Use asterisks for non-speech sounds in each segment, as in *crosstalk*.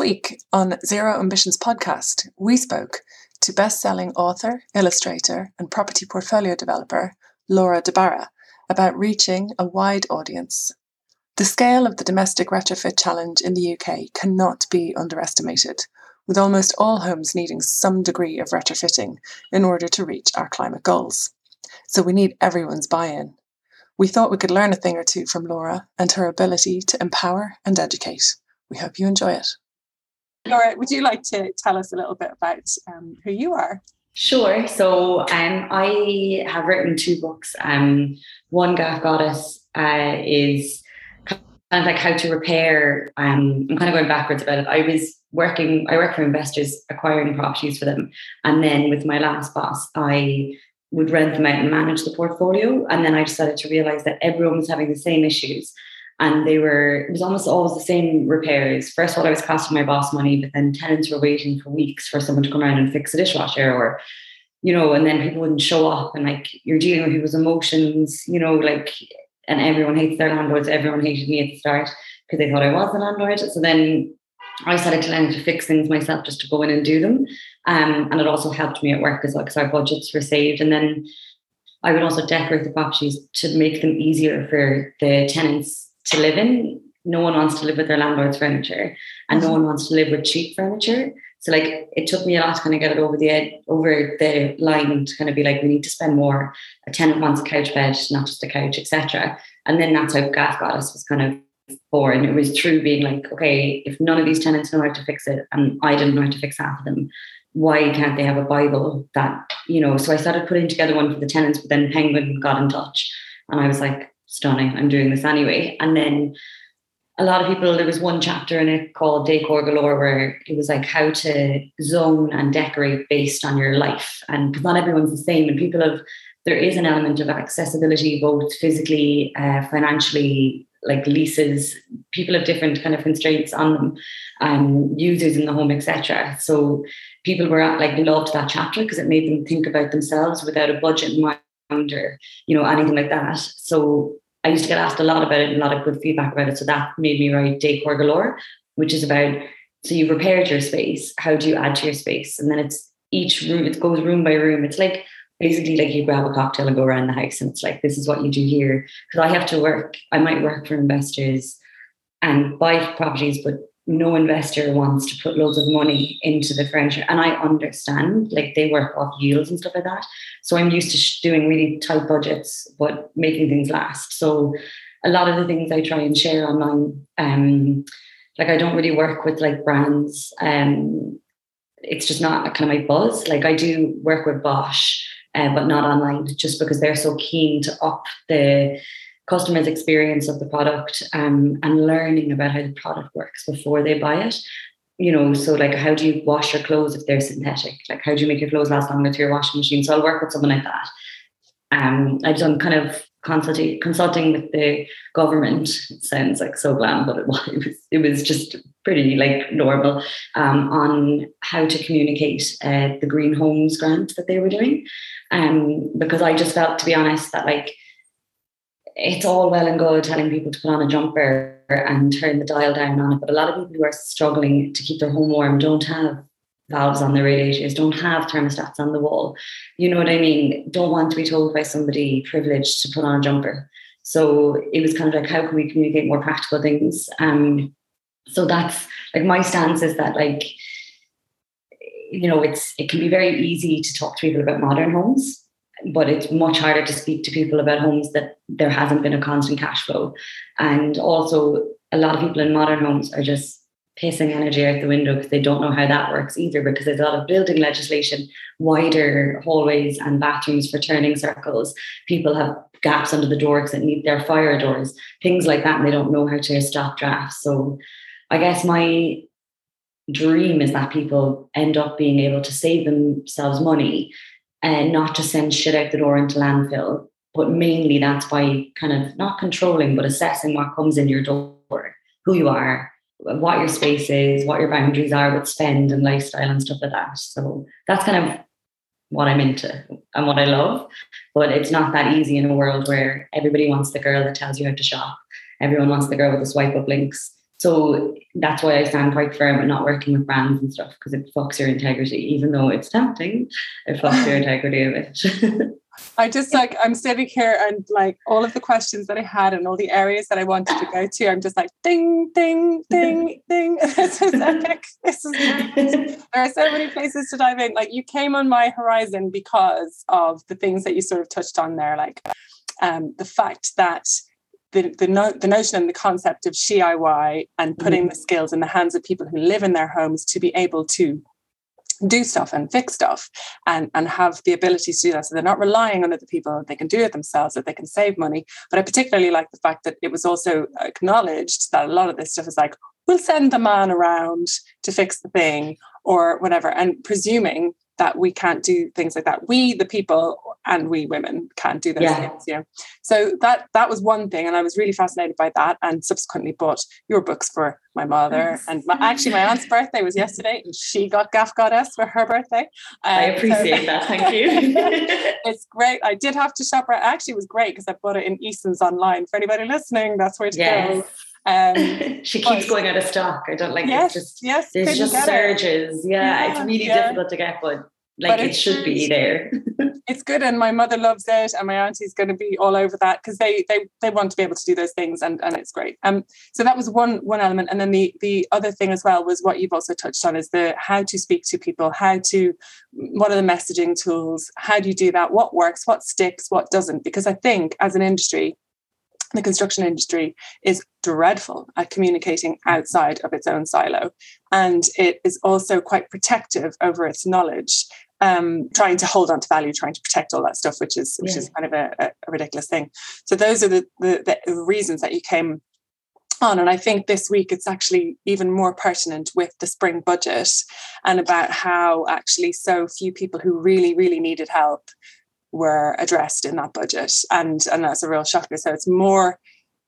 week on Zero Ambitions podcast, we spoke to best selling author, illustrator, and property portfolio developer Laura De Barra about reaching a wide audience. The scale of the domestic retrofit challenge in the UK cannot be underestimated, with almost all homes needing some degree of retrofitting in order to reach our climate goals. So we need everyone's buy in. We thought we could learn a thing or two from Laura and her ability to empower and educate. We hope you enjoy it. Laura, would you like to tell us a little bit about um, who you are? Sure. So um, I have written two books. Um, one, Gaff Goddess, uh, is kind of like how to repair. Um, I'm kind of going backwards about it. I was working, I work for investors acquiring properties for them. And then with my last boss, I would rent them out and manage the portfolio. And then I decided to realize that everyone was having the same issues and they were it was almost always the same repairs. First of all, I was costing my boss money, but then tenants were waiting for weeks for someone to come around and fix a dishwasher or you know, and then people wouldn't show up and like you're dealing with people's emotions, you know, like and everyone hates their landlords. Everyone hated me at the start because they thought I was a landlord. So then I started to learn to fix things myself just to go in and do them. Um, and it also helped me at work as well because our budgets were saved. And then I would also decorate the properties to make them easier for the tenants to live in. No one wants to live with their landlord's furniture, and no mm-hmm. one wants to live with cheap furniture. So like it took me a lot to kind of get it over the edge, over the line to kind of be like, we need to spend more. A tenant wants a couch bed, not just a couch, etc. And then that's how Gaff Goddess was kind of born. It was through being like, okay, if none of these tenants know how to fix it, and I didn't know how to fix half of them, why can't they have a Bible that, you know? So I started putting together one for the tenants, but then Penguin got in touch. And I was like, stunning. I'm doing this anyway. And then a lot of people, there was one chapter in it called Decor Galore where it was like how to zone and decorate based on your life. And because not everyone's the same, and people have, there is an element of accessibility, both physically, uh, financially, like leases. People have different kind of constraints on them, um, users in the home, etc. So people were at, like loved that chapter because it made them think about themselves without a budget in mind or you know anything like that. So I used to get asked a lot about it and a lot of good feedback about it. So that made me write Decor Galore, which is about so you've repaired your space. How do you add to your space? And then it's each room, it goes room by room. It's like basically like you grab a cocktail and go around the house and it's like this is what you do here. Because I have to work, I might work for investors and buy properties, but no investor wants to put loads of money into the furniture. And I understand, like they work off yields and stuff like that. So I'm used to doing really tight budgets, but making things last. So a lot of the things I try and share online, um, like I don't really work with like brands. Um, it's just not kind of my buzz. Like I do work with Bosch, uh, but not online, just because they're so keen to up the customers' experience of the product um, and learning about how the product works before they buy it. You know, so like how do you wash your clothes if they're synthetic? Like how do you make your clothes last longer to your washing machine? So I'll work with someone like that. Um, I've done kind of consulting consulting with the government. It sounds like so glam, but *laughs* it was it was, just pretty like normal um, on how to communicate uh, the green homes grant that they were doing. Um, because I just felt, to be honest, that like it's all well and good telling people to put on a jumper and turn the dial down on it, but a lot of people who are struggling to keep their home warm don't have valves on their radiators, don't have thermostats on the wall. You know what I mean? Don't want to be told by somebody privileged to put on a jumper. So it was kind of like, how can we communicate more practical things? Um, so that's like my stance is that like, you know, it's it can be very easy to talk to people about modern homes but it's much harder to speak to people about homes that there hasn't been a constant cash flow. And also, a lot of people in modern homes are just pissing energy out the window because they don't know how that works either because there's a lot of building legislation, wider hallways and bathrooms for turning circles. People have gaps under the doors that need their fire doors, things like that, and they don't know how to stop drafts. So I guess my dream is that people end up being able to save themselves money and not to send shit out the door into landfill. But mainly that's by kind of not controlling, but assessing what comes in your door, who you are, what your space is, what your boundaries are with spend and lifestyle and stuff like that. So that's kind of what I'm into and what I love. But it's not that easy in a world where everybody wants the girl that tells you how to shop. Everyone wants the girl with the swipe up links. So that's why I stand quite firm at not working with brands and stuff because it fucks your integrity, even though it's tempting, it fucks your *laughs* integrity a bit. I just like I'm sitting here and like all of the questions that I had and all the areas that I wanted to go to, I'm just like ding, ding, ding, *laughs* ding. *laughs* This is epic. This is there are so many places to dive in. Like you came on my horizon because of the things that you sort of touched on there, like um, the fact that the the, no, the notion and the concept of DIY and putting mm-hmm. the skills in the hands of people who live in their homes to be able to do stuff and fix stuff and, and have the ability to do that. So they're not relying on other people, they can do it themselves, that they can save money. But I particularly like the fact that it was also acknowledged that a lot of this stuff is like, we'll send the man around to fix the thing or whatever, and presuming that we can't do things like that. We, the people, and we women can't do those yeah. things. You know, so that that was one thing, and I was really fascinated by that. And subsequently bought your books for my mother, and my, actually my aunt's birthday was yesterday, and she got Gaff Goddess for her birthday. Um, I appreciate so, that. Thank you. *laughs* it's great. I did have to shop. Her. Actually, it was great because I bought it in Eason's online. For anybody listening, that's where to yes. go. Um, *laughs* she keeps going out of stock. I don't like yes, it. Just, yes, there's just surges. Yeah, yeah, it's really yeah. difficult to get, but like but it should be there. *laughs* it's good, and my mother loves it, and my auntie's going to be all over that because they they they want to be able to do those things, and and it's great. Um, so that was one one element, and then the the other thing as well was what you've also touched on is the how to speak to people, how to what are the messaging tools, how do you do that, what works, what sticks, what doesn't, because I think as an industry the construction industry is dreadful at communicating outside of its own silo. And it is also quite protective over its knowledge, um, trying to hold on to value, trying to protect all that stuff, which is which yeah. is kind of a, a, ridiculous thing. So those are the, the, the reasons that you came on. And I think this week it's actually even more pertinent with the spring budget and about how actually so few people who really, really needed help were addressed in that budget, and and that's a real shocker. So it's more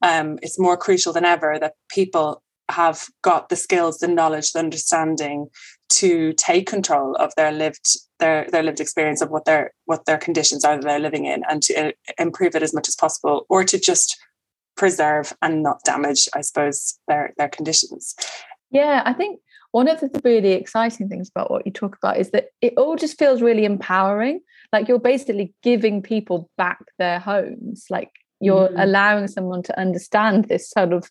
um, it's more crucial than ever that people have got the skills, the knowledge, the understanding to take control of their lived their their lived experience of what their what their conditions are that they're living in, and to uh, improve it as much as possible, or to just preserve and not damage, I suppose, their their conditions. Yeah, I think one of the really exciting things about what you talk about is that it all just feels really empowering like you're basically giving people back their homes like you're mm. allowing someone to understand this sort of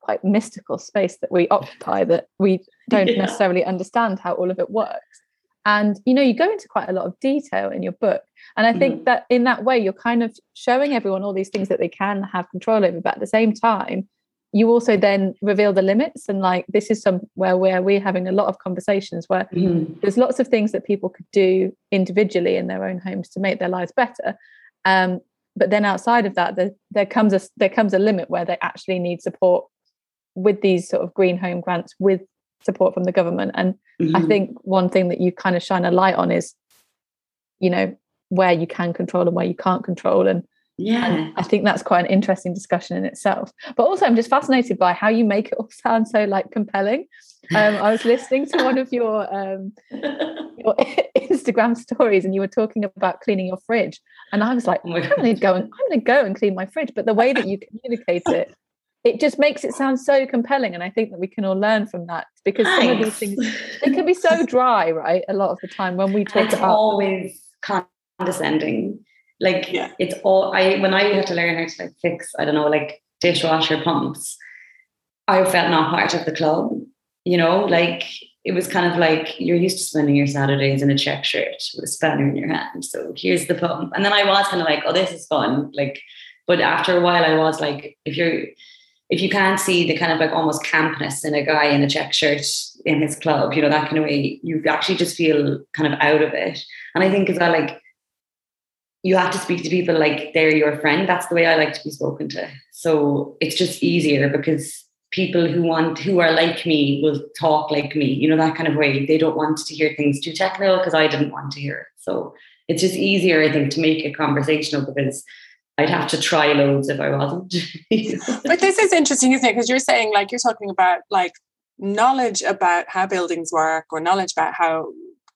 quite mystical space that we occupy that we *laughs* don't yeah. necessarily understand how all of it works and you know you go into quite a lot of detail in your book and i think mm. that in that way you're kind of showing everyone all these things that they can have control over but at the same time you also then reveal the limits and like this is somewhere where we're having a lot of conversations where mm-hmm. there's lots of things that people could do individually in their own homes to make their lives better um, but then outside of that there, there comes a there comes a limit where they actually need support with these sort of green home grants with support from the government and mm-hmm. i think one thing that you kind of shine a light on is you know where you can control and where you can't control and yeah. And I think that's quite an interesting discussion in itself. But also, I'm just fascinated by how you make it all *laughs* sound so like compelling. Um, I was listening to one of your um, *laughs* your *laughs* Instagram stories, and you were talking about cleaning your fridge, and I was like, oh I'm going to go and I'm going to go and clean my fridge. But the way that you communicate it, it just makes it sound so compelling, and I think that we can all learn from that because Thanks. some of these things they can be so dry, right? A lot of the time when we talk it's about always condescending like yeah. it's all I when I had to learn how to like fix, I don't know, like dishwasher pumps, I felt not part of the club. You know, like it was kind of like you're used to spending your Saturdays in a check shirt with a spanner in your hand. So here's the pump. And then I was kind of like, oh, this is fun. Like, but after a while I was like, if you're if you can't see the kind of like almost campness in a guy in a check shirt in his club, you know, that kind of way, you actually just feel kind of out of it. And I think as well, like you have to speak to people like they're your friend. That's the way I like to be spoken to. So it's just easier because people who want who are like me will talk like me, you know, that kind of way. They don't want to hear things too technical because I didn't want to hear it. So it's just easier, I think, to make it conversational because I'd have to try loads if I wasn't. *laughs* but this is interesting, isn't it? Because you're saying like you're talking about like knowledge about how buildings work or knowledge about how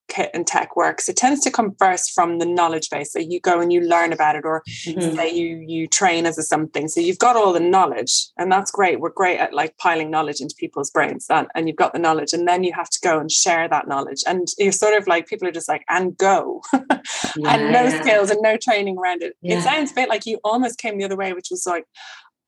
kit and tech works, it tends to come first from the knowledge base. So you go and you learn about it, or mm-hmm. say you you train as a something. So you've got all the knowledge, and that's great. We're great at like piling knowledge into people's brains, and, and you've got the knowledge, and then you have to go and share that knowledge. And you're sort of like people are just like and go, yeah. *laughs* and no skills and no training around it. Yeah. It sounds a bit like you almost came the other way, which was like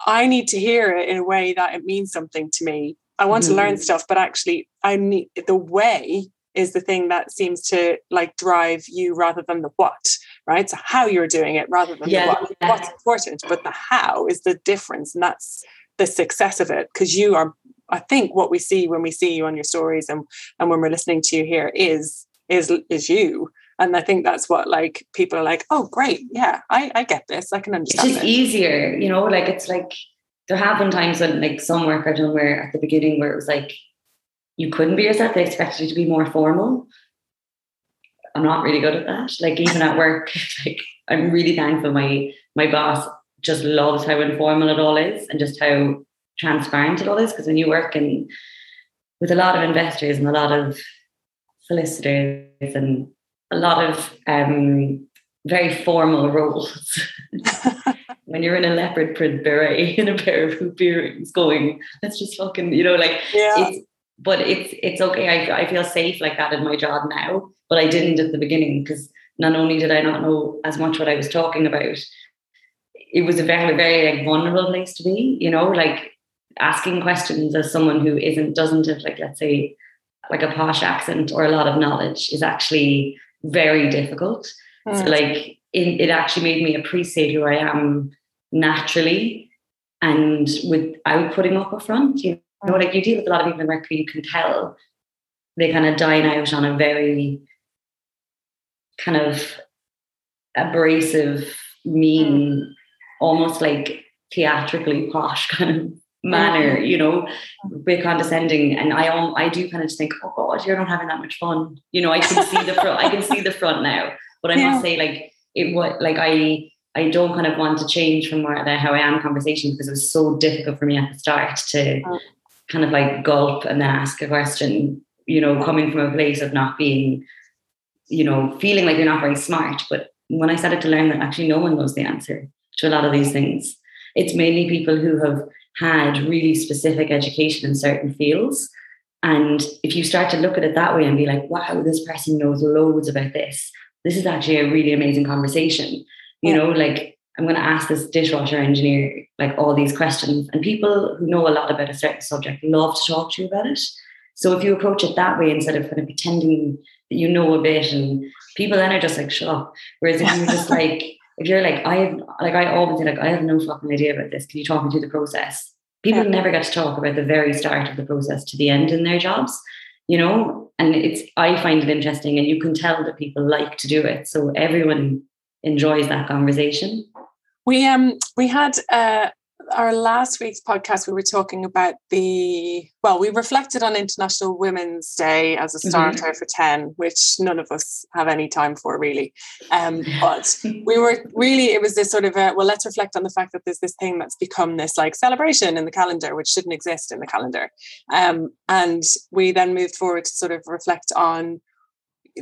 I need to hear it in a way that it means something to me. I want mm-hmm. to learn mm. stuff, but actually, I need the way is the thing that seems to like drive you rather than the what, right? So how you're doing it rather than yeah, the what. What's important, but the how is the difference, and that's the success of it because you are. I think what we see when we see you on your stories and and when we're listening to you here is is is you. And I think that's what like people are like, oh great, yeah, I, I get this. I can understand. It's just easier, you know, like it's like there have been times when like some work I've done where at the beginning where it was like you couldn't be yourself. They expected you to be more formal. I'm not really good at that. Like even at work, *laughs* like I'm really thankful my my boss just loves how informal it all is and just how transparent it all is. Because when you work in with a lot of investors and a lot of solicitors and a lot of um, very formal roles. *laughs* when you're in a leopard print beret *laughs* in a pair of hoop earrings, going, let's just fucking, you know, like yeah. it's but it's it's okay. I, I feel safe like that in my job now, but I didn't at the beginning because not only did I not know as much what I was talking about, it was a very very like vulnerable place to be. You know, like asking questions as someone who isn't doesn't have like let's say like a posh accent or a lot of knowledge is actually very difficult. Mm. So like it, it actually made me appreciate who I am naturally and without putting up a front. You you know, like you deal with a lot of people in work who you can tell they kind of dine out on a very kind of abrasive, mean, mm. almost like theatrically posh *laughs* kind of manner, you know, bit condescending. And I I do kind of just think, oh God, you're not having that much fun. You know, I can see the front, I can see the front now. But I yeah. must say, like, it what like I I don't kind of want to change from where the how I am conversation because it was so difficult for me at the start to mm kind of like gulp and then ask a question, you know, coming from a place of not being, you know, feeling like you're not very smart. But when I started to learn that actually no one knows the answer to a lot of these things, it's mainly people who have had really specific education in certain fields. And if you start to look at it that way and be like, wow, this person knows loads about this, this is actually a really amazing conversation. You know, like I'm going to ask this dishwasher engineer like all these questions. And people who know a lot about a certain subject love to talk to you about it. So if you approach it that way instead of kind of pretending that you know a bit, and people then are just like, shut up. Whereas if you're just *laughs* like, if you're like, I have, like, I always say, like, I have no fucking idea about this. Can you talk me through the process? People yeah. never get to talk about the very start of the process to the end in their jobs, you know? And it's, I find it interesting, and you can tell that people like to do it. So everyone enjoys that conversation. We um we had uh our last week's podcast we were talking about the well we reflected on international women's day as a mm-hmm. starter mm-hmm. for 10 which none of us have any time for really um, but we were really it was this sort of a, well let's reflect on the fact that there's this thing that's become this like celebration in the calendar which shouldn't exist in the calendar um, and we then moved forward to sort of reflect on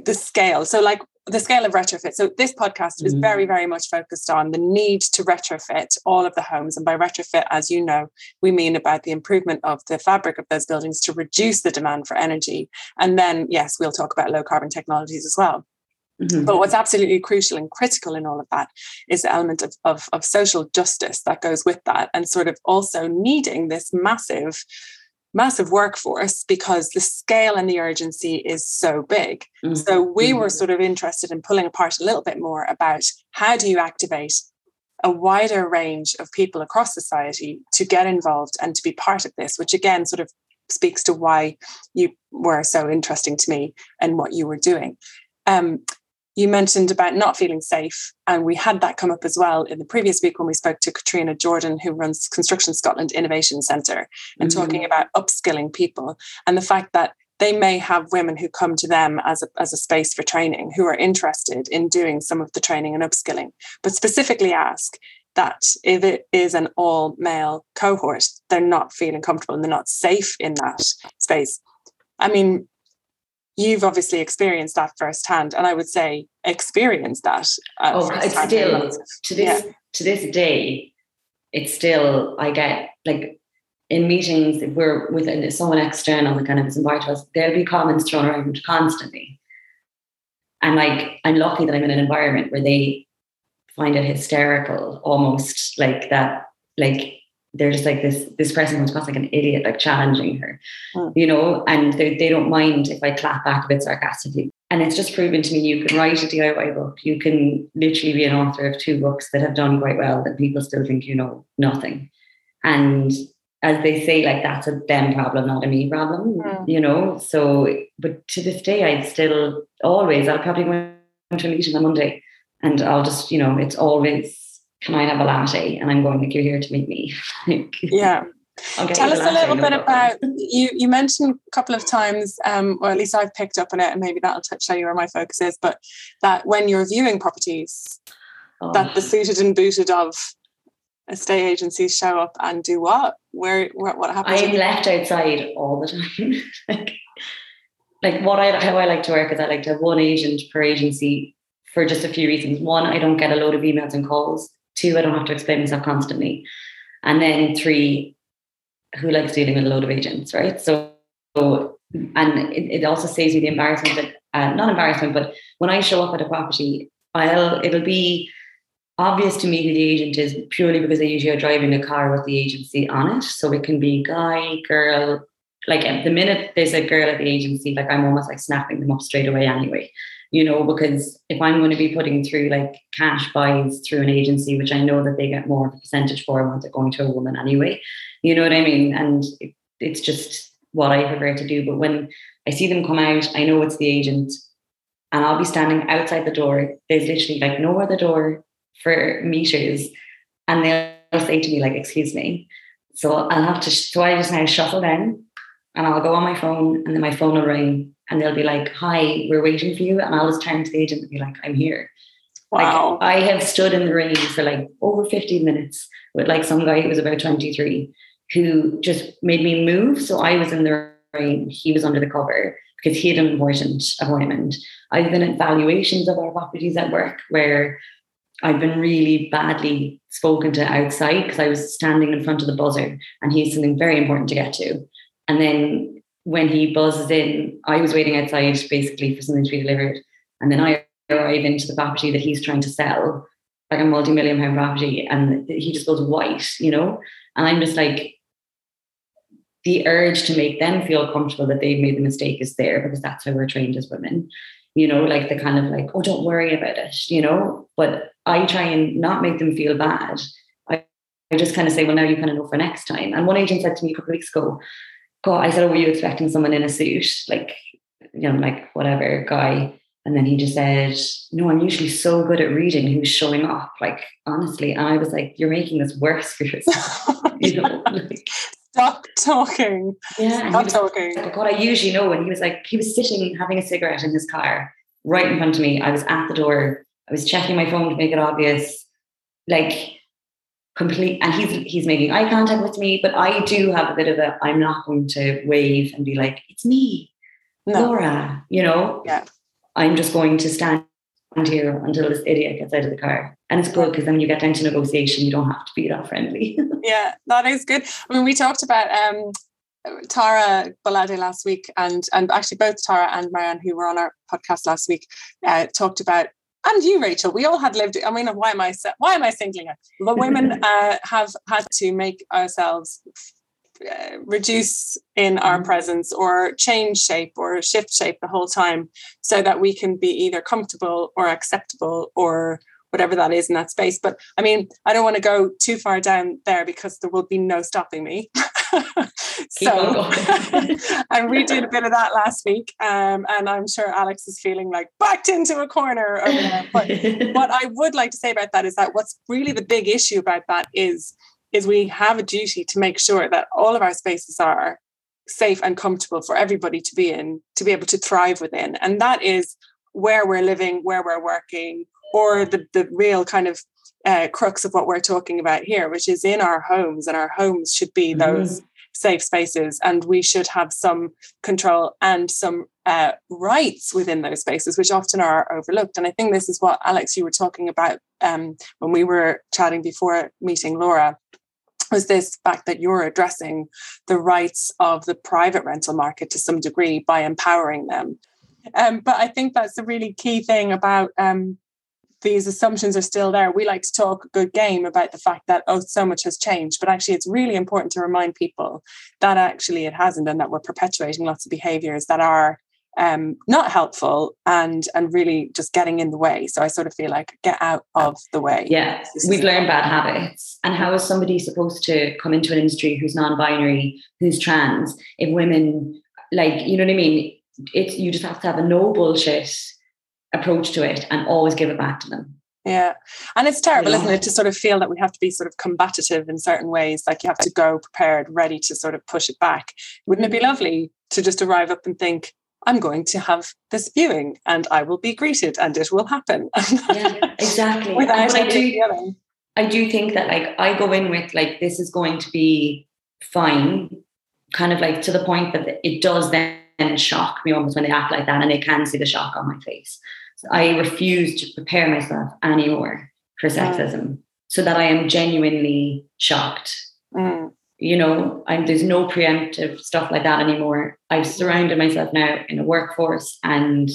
the scale so like the scale of retrofit. So this podcast is very, mm. very much focused on the need to retrofit all of the homes. And by retrofit, as you know, we mean about the improvement of the fabric of those buildings to reduce the demand for energy. And then, yes, we'll talk about low carbon technologies as well. Mm-hmm. But what's absolutely crucial and critical in all of that is the element of, of, of social justice that goes with that, and sort of also needing this massive massive workforce because the scale and the urgency is so big. Mm-hmm. So we were mm-hmm. sort of interested in pulling apart a little bit more about how do you activate a wider range of people across society to get involved and to be part of this, which again sort of speaks to why you were so interesting to me and what you were doing. Um, you mentioned about not feeling safe, and we had that come up as well in the previous week when we spoke to Katrina Jordan, who runs Construction Scotland Innovation Centre, and mm-hmm. talking about upskilling people and the fact that they may have women who come to them as a, as a space for training who are interested in doing some of the training and upskilling, but specifically ask that if it is an all male cohort, they're not feeling comfortable and they're not safe in that space. I mean, you've obviously experienced that firsthand, and I would say experienced that. Uh, oh, it's still to this yeah. to this day, it's still I get like in meetings if we're with someone external that kind of is invited to us, there'll be comments thrown around constantly. And like I'm lucky that I'm in an environment where they find it hysterical, almost like that, like they're just like this this person comes across like an idiot, like challenging her, mm. you know, and they, they don't mind if I clap back a bit sarcastically. And it's just proven to me you can write a DIY book, you can literally be an author of two books that have done quite well, that people still think you know nothing. And as they say, like that's a them problem, not a me problem, mm. you know. So, but to this day, I'd still always, I'll probably go to a meeting on Monday and I'll just, you know, it's always, can I have a latte? And I'm going, like, you're here to meet me. *laughs* yeah. Tell us a little bit about you. You mentioned a couple of times, um, or at least I've picked up on it, and maybe that'll touch show you where my focus is. But that when you're viewing properties, oh. that the suited and booted of estate agencies show up and do what? Where, where what happens? I'm left outside all the time. *laughs* like, like what I how I like to work is I like to have one agent per agency for just a few reasons. One, I don't get a load of emails and calls. Two, I don't have to explain myself constantly. And then three, who likes dealing with a load of agents, right? So, and it, it also saves me the embarrassment that uh, not embarrassment, but when I show up at a property, I'll it'll be obvious to me who the agent is purely because they usually are driving a car with the agency on it. So it can be guy, girl. Like at the minute there's a girl at the agency, like I'm almost like snapping them up straight away anyway. You know, because if I'm going to be putting through like cash buys through an agency, which I know that they get more of a percentage for once they're going to a woman anyway, you know what I mean? And it, it's just what I prefer to do. But when I see them come out, I know it's the agent and I'll be standing outside the door. There's literally like no other door for meters and they'll say to me like excuse me so i'll have to so i just now shuffle down and i'll go on my phone and then my phone will ring and they'll be like hi we're waiting for you and i'll just turn to the agent and be like i'm here wow. like i have stood in the rain for like over 15 minutes with like some guy who was about 23 who just made me move so i was in the rain he was under the cover because he had an important appointment i've been at valuations of our properties at work where I've been really badly spoken to outside because I was standing in front of the buzzer and he had something very important to get to. And then when he buzzes in, I was waiting outside basically for something to be delivered. And then I arrive into the property that he's trying to sell, like a multi-million pound property, and he just goes white, you know? And I'm just like, the urge to make them feel comfortable that they've made the mistake is there because that's how we're trained as women you know, like the kind of like, oh, don't worry about it, you know. But I try and not make them feel bad. I, I just kind of say, well, now you kind of know for next time. And one agent said to me a couple of weeks ago, God, I said, oh, were you expecting someone in a suit? Like, you know, like whatever guy. And then he just said, No, I'm usually so good at reading who's showing up. Like, honestly. And I was like, You're making this worse for yourself. *laughs* you know, like, Stop talking. Yeah. Stop talking. Like, God, I usually know. And he was like, he was sitting having a cigarette in his car right in front of me. I was at the door. I was checking my phone to make it obvious. Like complete and he's he's making eye contact with me, but I do have a bit of a I'm not going to wave and be like, it's me, no. Laura, you know? Yeah. I'm just going to stand here until this idiot gets out of the car. And it's good because then you get down to negotiation, you don't have to be that friendly. *laughs* yeah, that is good. I mean, we talked about um, Tara Bolade last week, and and actually both Tara and Marianne, who were on our podcast last week, uh, talked about. And you, Rachel, we all had lived. I mean, why am I why am I singling her? The women *laughs* uh, have had to make ourselves uh, reduce in our mm-hmm. presence or change shape or shift shape the whole time so that we can be either comfortable or acceptable or whatever that is in that space. But I mean, I don't want to go too far down there because there will be no stopping me. *laughs* so, and we did a bit of that last week, um, and I'm sure Alex is feeling like backed into a corner over there. But *laughs* what I would like to say about that is that what's really the big issue about that is is we have a duty to make sure that all of our spaces are safe and comfortable for everybody to be in, to be able to thrive within, and that is where we're living, where we're working, or the, the real kind of uh, crux of what we're talking about here, which is in our homes, and our homes should be mm-hmm. those safe spaces and we should have some control and some uh, rights within those spaces which often are overlooked and i think this is what alex you were talking about um, when we were chatting before meeting laura was this fact that you're addressing the rights of the private rental market to some degree by empowering them um, but i think that's a really key thing about um, these assumptions are still there. We like to talk a good game about the fact that, oh, so much has changed. But actually, it's really important to remind people that actually it hasn't and that we're perpetuating lots of behaviors that are um, not helpful and and really just getting in the way. So I sort of feel like get out of the way. Yeah, we've learned bad habits. And how is somebody supposed to come into an industry who's non-binary, who's trans, if women like you know what I mean? It's you just have to have a no bullshit approach to it and always give it back to them. Yeah. And it's terrible, isn't it, to sort of feel that we have to be sort of combative in certain ways, like you have to go prepared, ready to sort of push it back. Wouldn't it be lovely to just arrive up and think, I'm going to have this viewing and I will be greeted and it will happen. *laughs* yeah, exactly. Without I do, I do think that like I go in with like this is going to be fine, kind of like to the point that it does then shock me almost when they act like that and they can see the shock on my face. I refuse to prepare myself anymore for sexism so that I am genuinely shocked. Mm. You know, I'm, there's no preemptive stuff like that anymore. I've surrounded myself now in a workforce and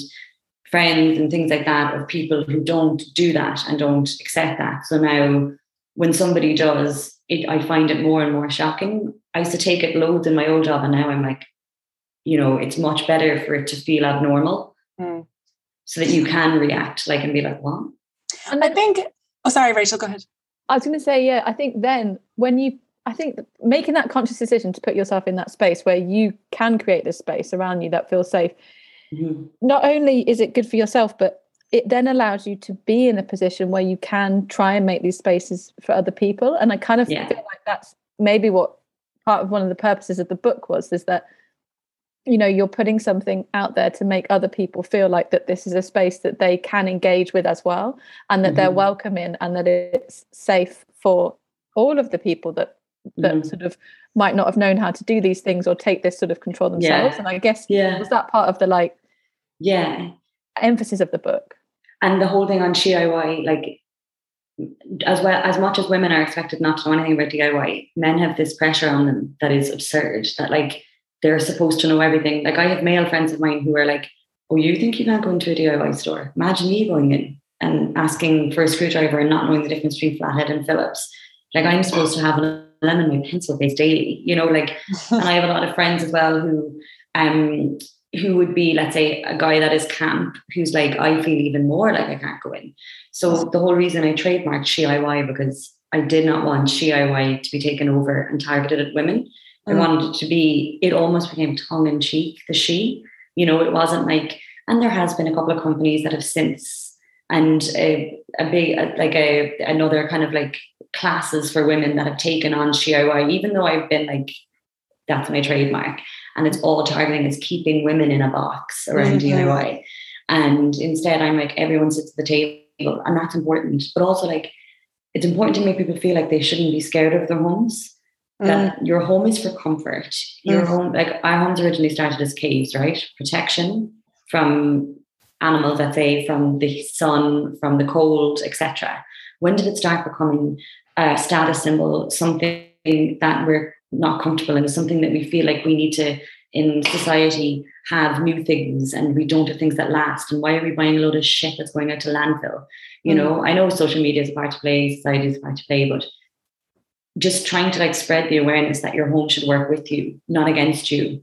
friends and things like that of people who don't do that and don't accept that. So now, when somebody does, it, I find it more and more shocking. I used to take it loads in my old job, and now I'm like, you know, it's much better for it to feel abnormal. Mm so that you can react like and be like, what? And I think, oh, sorry, Rachel, go ahead. I was going to say, yeah, I think then when you, I think making that conscious decision to put yourself in that space where you can create this space around you that feels safe, mm-hmm. not only is it good for yourself, but it then allows you to be in a position where you can try and make these spaces for other people. And I kind of yeah. feel like that's maybe what part of one of the purposes of the book was is that you know you're putting something out there to make other people feel like that this is a space that they can engage with as well and that mm-hmm. they're welcome in and that it's safe for all of the people that that mm. sort of might not have known how to do these things or take this sort of control themselves yeah. and i guess yeah was that part of the like yeah emphasis of the book and the whole thing on diy like as well as much as women are expected not to know anything about diy men have this pressure on them that is absurd that like they're supposed to know everything. Like I have male friends of mine who are like, "Oh, you think you can't go into a DIY store? Imagine me going in and asking for a screwdriver and not knowing the difference between flathead and Phillips. Like I'm supposed to have a lemon with pencil case daily, you know. Like, *laughs* and I have a lot of friends as well who, um, who would be, let's say, a guy that is camp, who's like, I feel even more like I can't go in. So the whole reason I trademarked SheIY because I did not want SheIY to be taken over and targeted at women. I mm. wanted it to be, it almost became tongue in cheek, the she. You know, it wasn't like, and there has been a couple of companies that have since, and a, a big, a, like a, another kind of like classes for women that have taken on DIY, even though I've been like, that's my trademark. And it's all targeting is keeping women in a box around mm-hmm. DIY. And instead, I'm like, everyone sits at the table, and that's important. But also, like, it's important to make people feel like they shouldn't be scared of their homes that mm. your home is for comfort. Your mm. home, like our homes originally started as caves, right? Protection from animals, let's say, from the sun, from the cold, etc. When did it start becoming a status symbol, something that we're not comfortable in, something that we feel like we need to in society have new things and we don't have things that last and why are we buying a load of shit that's going out to landfill you mm. know i know social media is a part to play society is a part to play but just trying to like spread the awareness that your home should work with you, not against you,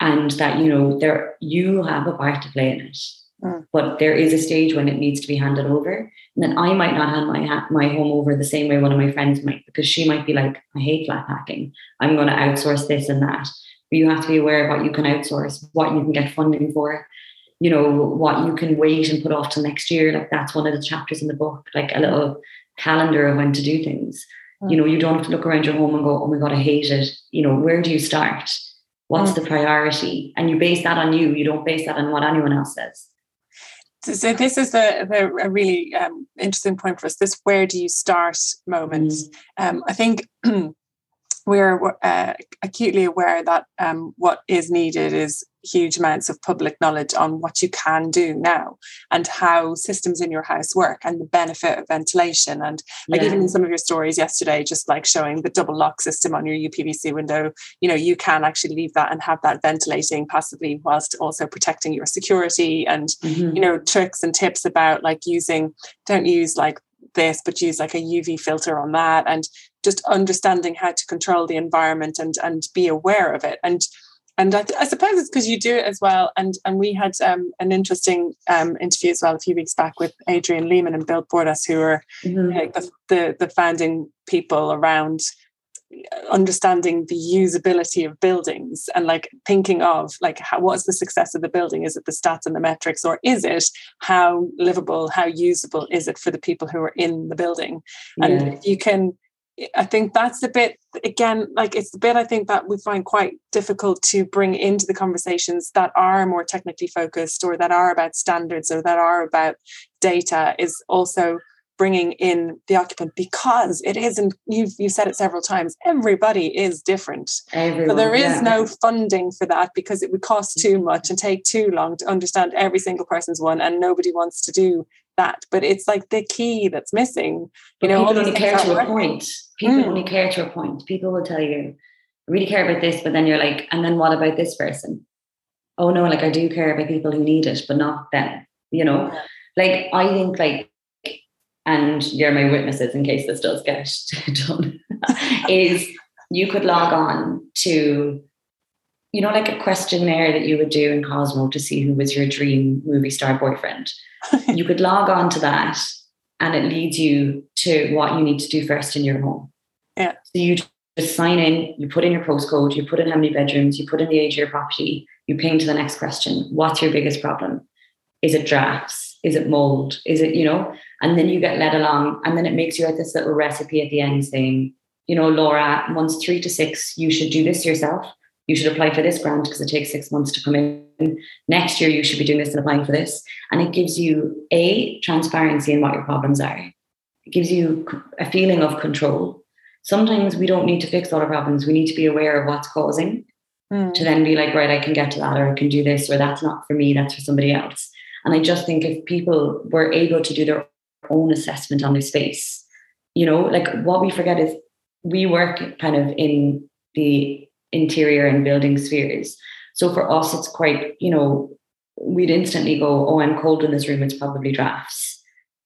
and that you know there you have a part to play in it. Mm. But there is a stage when it needs to be handed over, and then I might not hand my my home over the same way one of my friends might, because she might be like, "I hate flat packing. I'm going to outsource this and that." But you have to be aware of what you can outsource, what you can get funding for, you know, what you can wait and put off till next year. Like that's one of the chapters in the book, like a little calendar of when to do things. You know, you don't have to look around your home and go, oh my God, I hate it. You know, where do you start? What's the priority? And you base that on you. You don't base that on what anyone else says. So this is a, a really um, interesting point for us. This where do you start moment. Mm. Um, I think *clears throat* we're uh, acutely aware that um, what is needed is huge amounts of public knowledge on what you can do now and how systems in your house work and the benefit of ventilation and like yeah. even in some of your stories yesterday just like showing the double lock system on your UPVC window you know you can actually leave that and have that ventilating passively whilst also protecting your security and mm-hmm. you know tricks and tips about like using don't use like this but use like a uv filter on that and just understanding how to control the environment and and be aware of it and and I, I suppose it's because you do it as well and and we had um, an interesting um, interview as well a few weeks back with Adrian Leaman and Bill Bordass who are mm-hmm. like the, the the founding people around understanding the usability of buildings and like thinking of like how, what's the success of the building is it the stats and the metrics or is it how livable how usable is it for the people who are in the building and yeah. you can i think that's the bit again like it's the bit i think that we find quite difficult to bring into the conversations that are more technically focused or that are about standards or that are about data is also bringing in the occupant because it isn't you've you've said it several times everybody is different. Everyone, so there is yeah. no funding for that because it would cost too mm-hmm. much and take too long to understand every single person's one and nobody wants to do that. But it's like the key that's missing you but know people only care to a point people mm. only care to a point people will tell you I really care about this but then you're like and then what about this person oh no like I do care about people who need it but not them you know yeah. like I think like and you're my witnesses in case this does get *laughs* done, is you could log on to, you know, like a questionnaire that you would do in Cosmo to see who was your dream movie star boyfriend. *laughs* you could log on to that and it leads you to what you need to do first in your home. Yeah. So you just sign in, you put in your postcode, you put in how many bedrooms, you put in the age of your property, you ping to the next question. What's your biggest problem? Is it drafts? Is it mold? Is it, you know? And then you get led along, and then it makes you at this little recipe at the end saying, you know, Laura, once three to six, you should do this yourself. You should apply for this grant because it takes six months to come in. Next year, you should be doing this and applying for this. And it gives you a transparency in what your problems are. It gives you a feeling of control. Sometimes we don't need to fix all our problems. We need to be aware of what's causing mm. to then be like, right, I can get to that, or I can do this, or that's not for me, that's for somebody else. And I just think if people were able to do their own assessment on their space, you know, like what we forget is we work kind of in the interior and building spheres. So for us, it's quite, you know, we'd instantly go, oh, I'm cold in this room, it's probably drafts.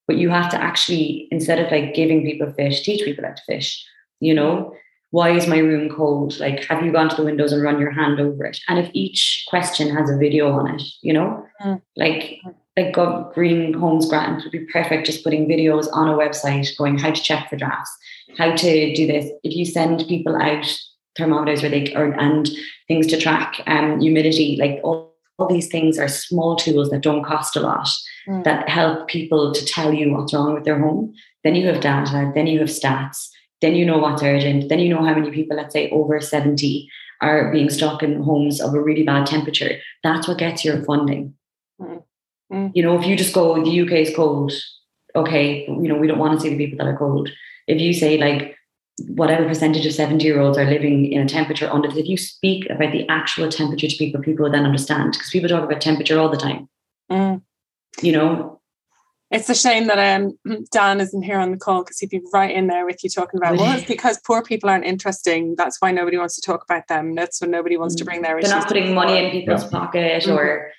But you have to actually, instead of like giving people fish, teach people how to fish, you know? why is my room cold? Like, have you gone to the windows and run your hand over it? And if each question has a video on it, you know, mm. like like God, Green Homes Grant would be perfect just putting videos on a website going how to check for drafts, how to do this. If you send people out thermometers where they or and things to track um, humidity, like all, all these things are small tools that don't cost a lot mm. that help people to tell you what's wrong with their home. Then you have data, then you have stats then you know what's urgent. Then you know how many people, let's say over 70, are being stuck in homes of a really bad temperature. That's what gets your funding. Mm-hmm. You know, if you just go, the UK is cold, okay, you know, we don't want to see the people that are cold. If you say like whatever percentage of 70 year olds are living in a temperature under, if you speak about the actual temperature to people, people will then understand because people talk about temperature all the time. Mm. You know, it's a shame that um, Dan isn't here on the call because he'd be right in there with you talking about well, it's because poor people aren't interesting. That's why nobody wants to talk about them. That's when nobody wants to bring their They're not putting money in people's yeah. pocket mm-hmm. or,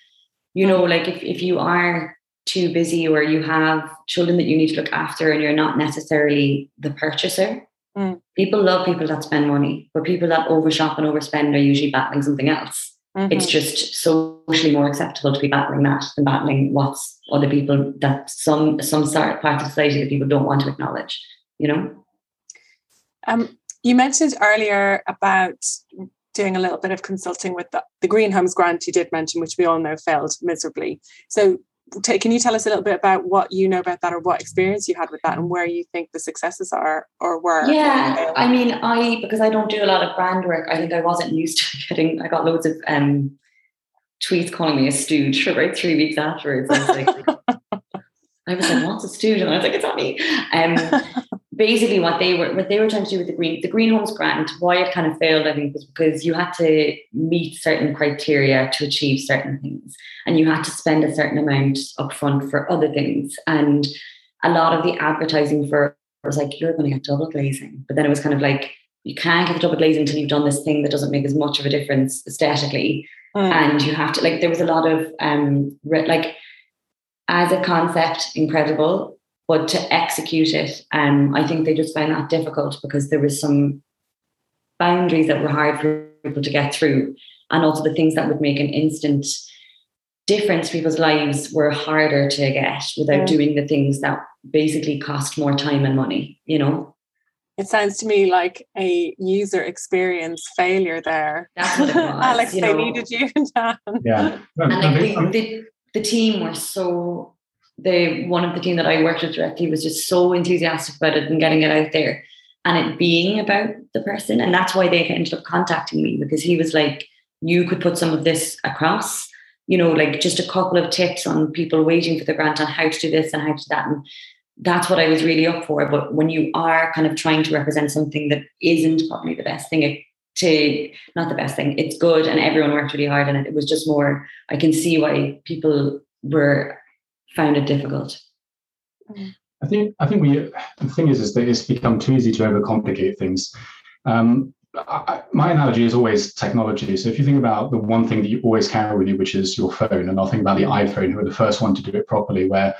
you know, like if, if you are too busy or you have children that you need to look after and you're not necessarily the purchaser, mm. people love people that spend money, but people that overshop and overspend are usually battling something else. Mm-hmm. It's just socially more acceptable to be battling that than battling what's other people that some some sort part of society that people don't want to acknowledge. You know. Um, you mentioned earlier about doing a little bit of consulting with the, the Green Homes grant you did mention, which we all know failed miserably. So can you tell us a little bit about what you know about that or what experience you had with that and where you think the successes are or were yeah i mean i because i don't do a lot of brand work i think i wasn't used to *laughs* getting i got loads of um tweets calling me a stooge for about three weeks afterwards i was like *laughs* I was like, what's a stooge? And I was like, it's not me. Um, basically what they were what they were trying to do with the green the green homes grant why it kind of failed i think was because you had to meet certain criteria to achieve certain things. And you had to spend a certain amount upfront for other things. And a lot of the advertising for it was like you're going to get double glazing. But then it was kind of like you can't get the double glazing until you've done this thing that doesn't make as much of a difference aesthetically. Mm. and you have to like there was a lot of um like as a concept incredible but to execute it, um, I think they just found that difficult because there was some boundaries that were hard for people to get through. And also the things that would make an instant difference to people's lives were harder to get without yeah. doing the things that basically cost more time and money, you know? It sounds to me like a user experience failure there. That's what it *laughs* was. Alex, they know. needed you *laughs* down. Yeah. and like *laughs* the, the, the team were so the one of the team that I worked with directly was just so enthusiastic about it and getting it out there and it being about the person. And that's why they ended up contacting me because he was like, you could put some of this across, you know, like just a couple of tips on people waiting for the grant on how to do this and how to do that. And that's what I was really up for. But when you are kind of trying to represent something that isn't probably the best thing to not the best thing, it's good and everyone worked really hard on it. It was just more, I can see why people were found it difficult? I think I think we the thing is is that it's become too easy to overcomplicate things. Um, I, my analogy is always technology. So if you think about the one thing that you always carry with you, which is your phone, and I'll think about the iPhone, who are the first one to do it properly, where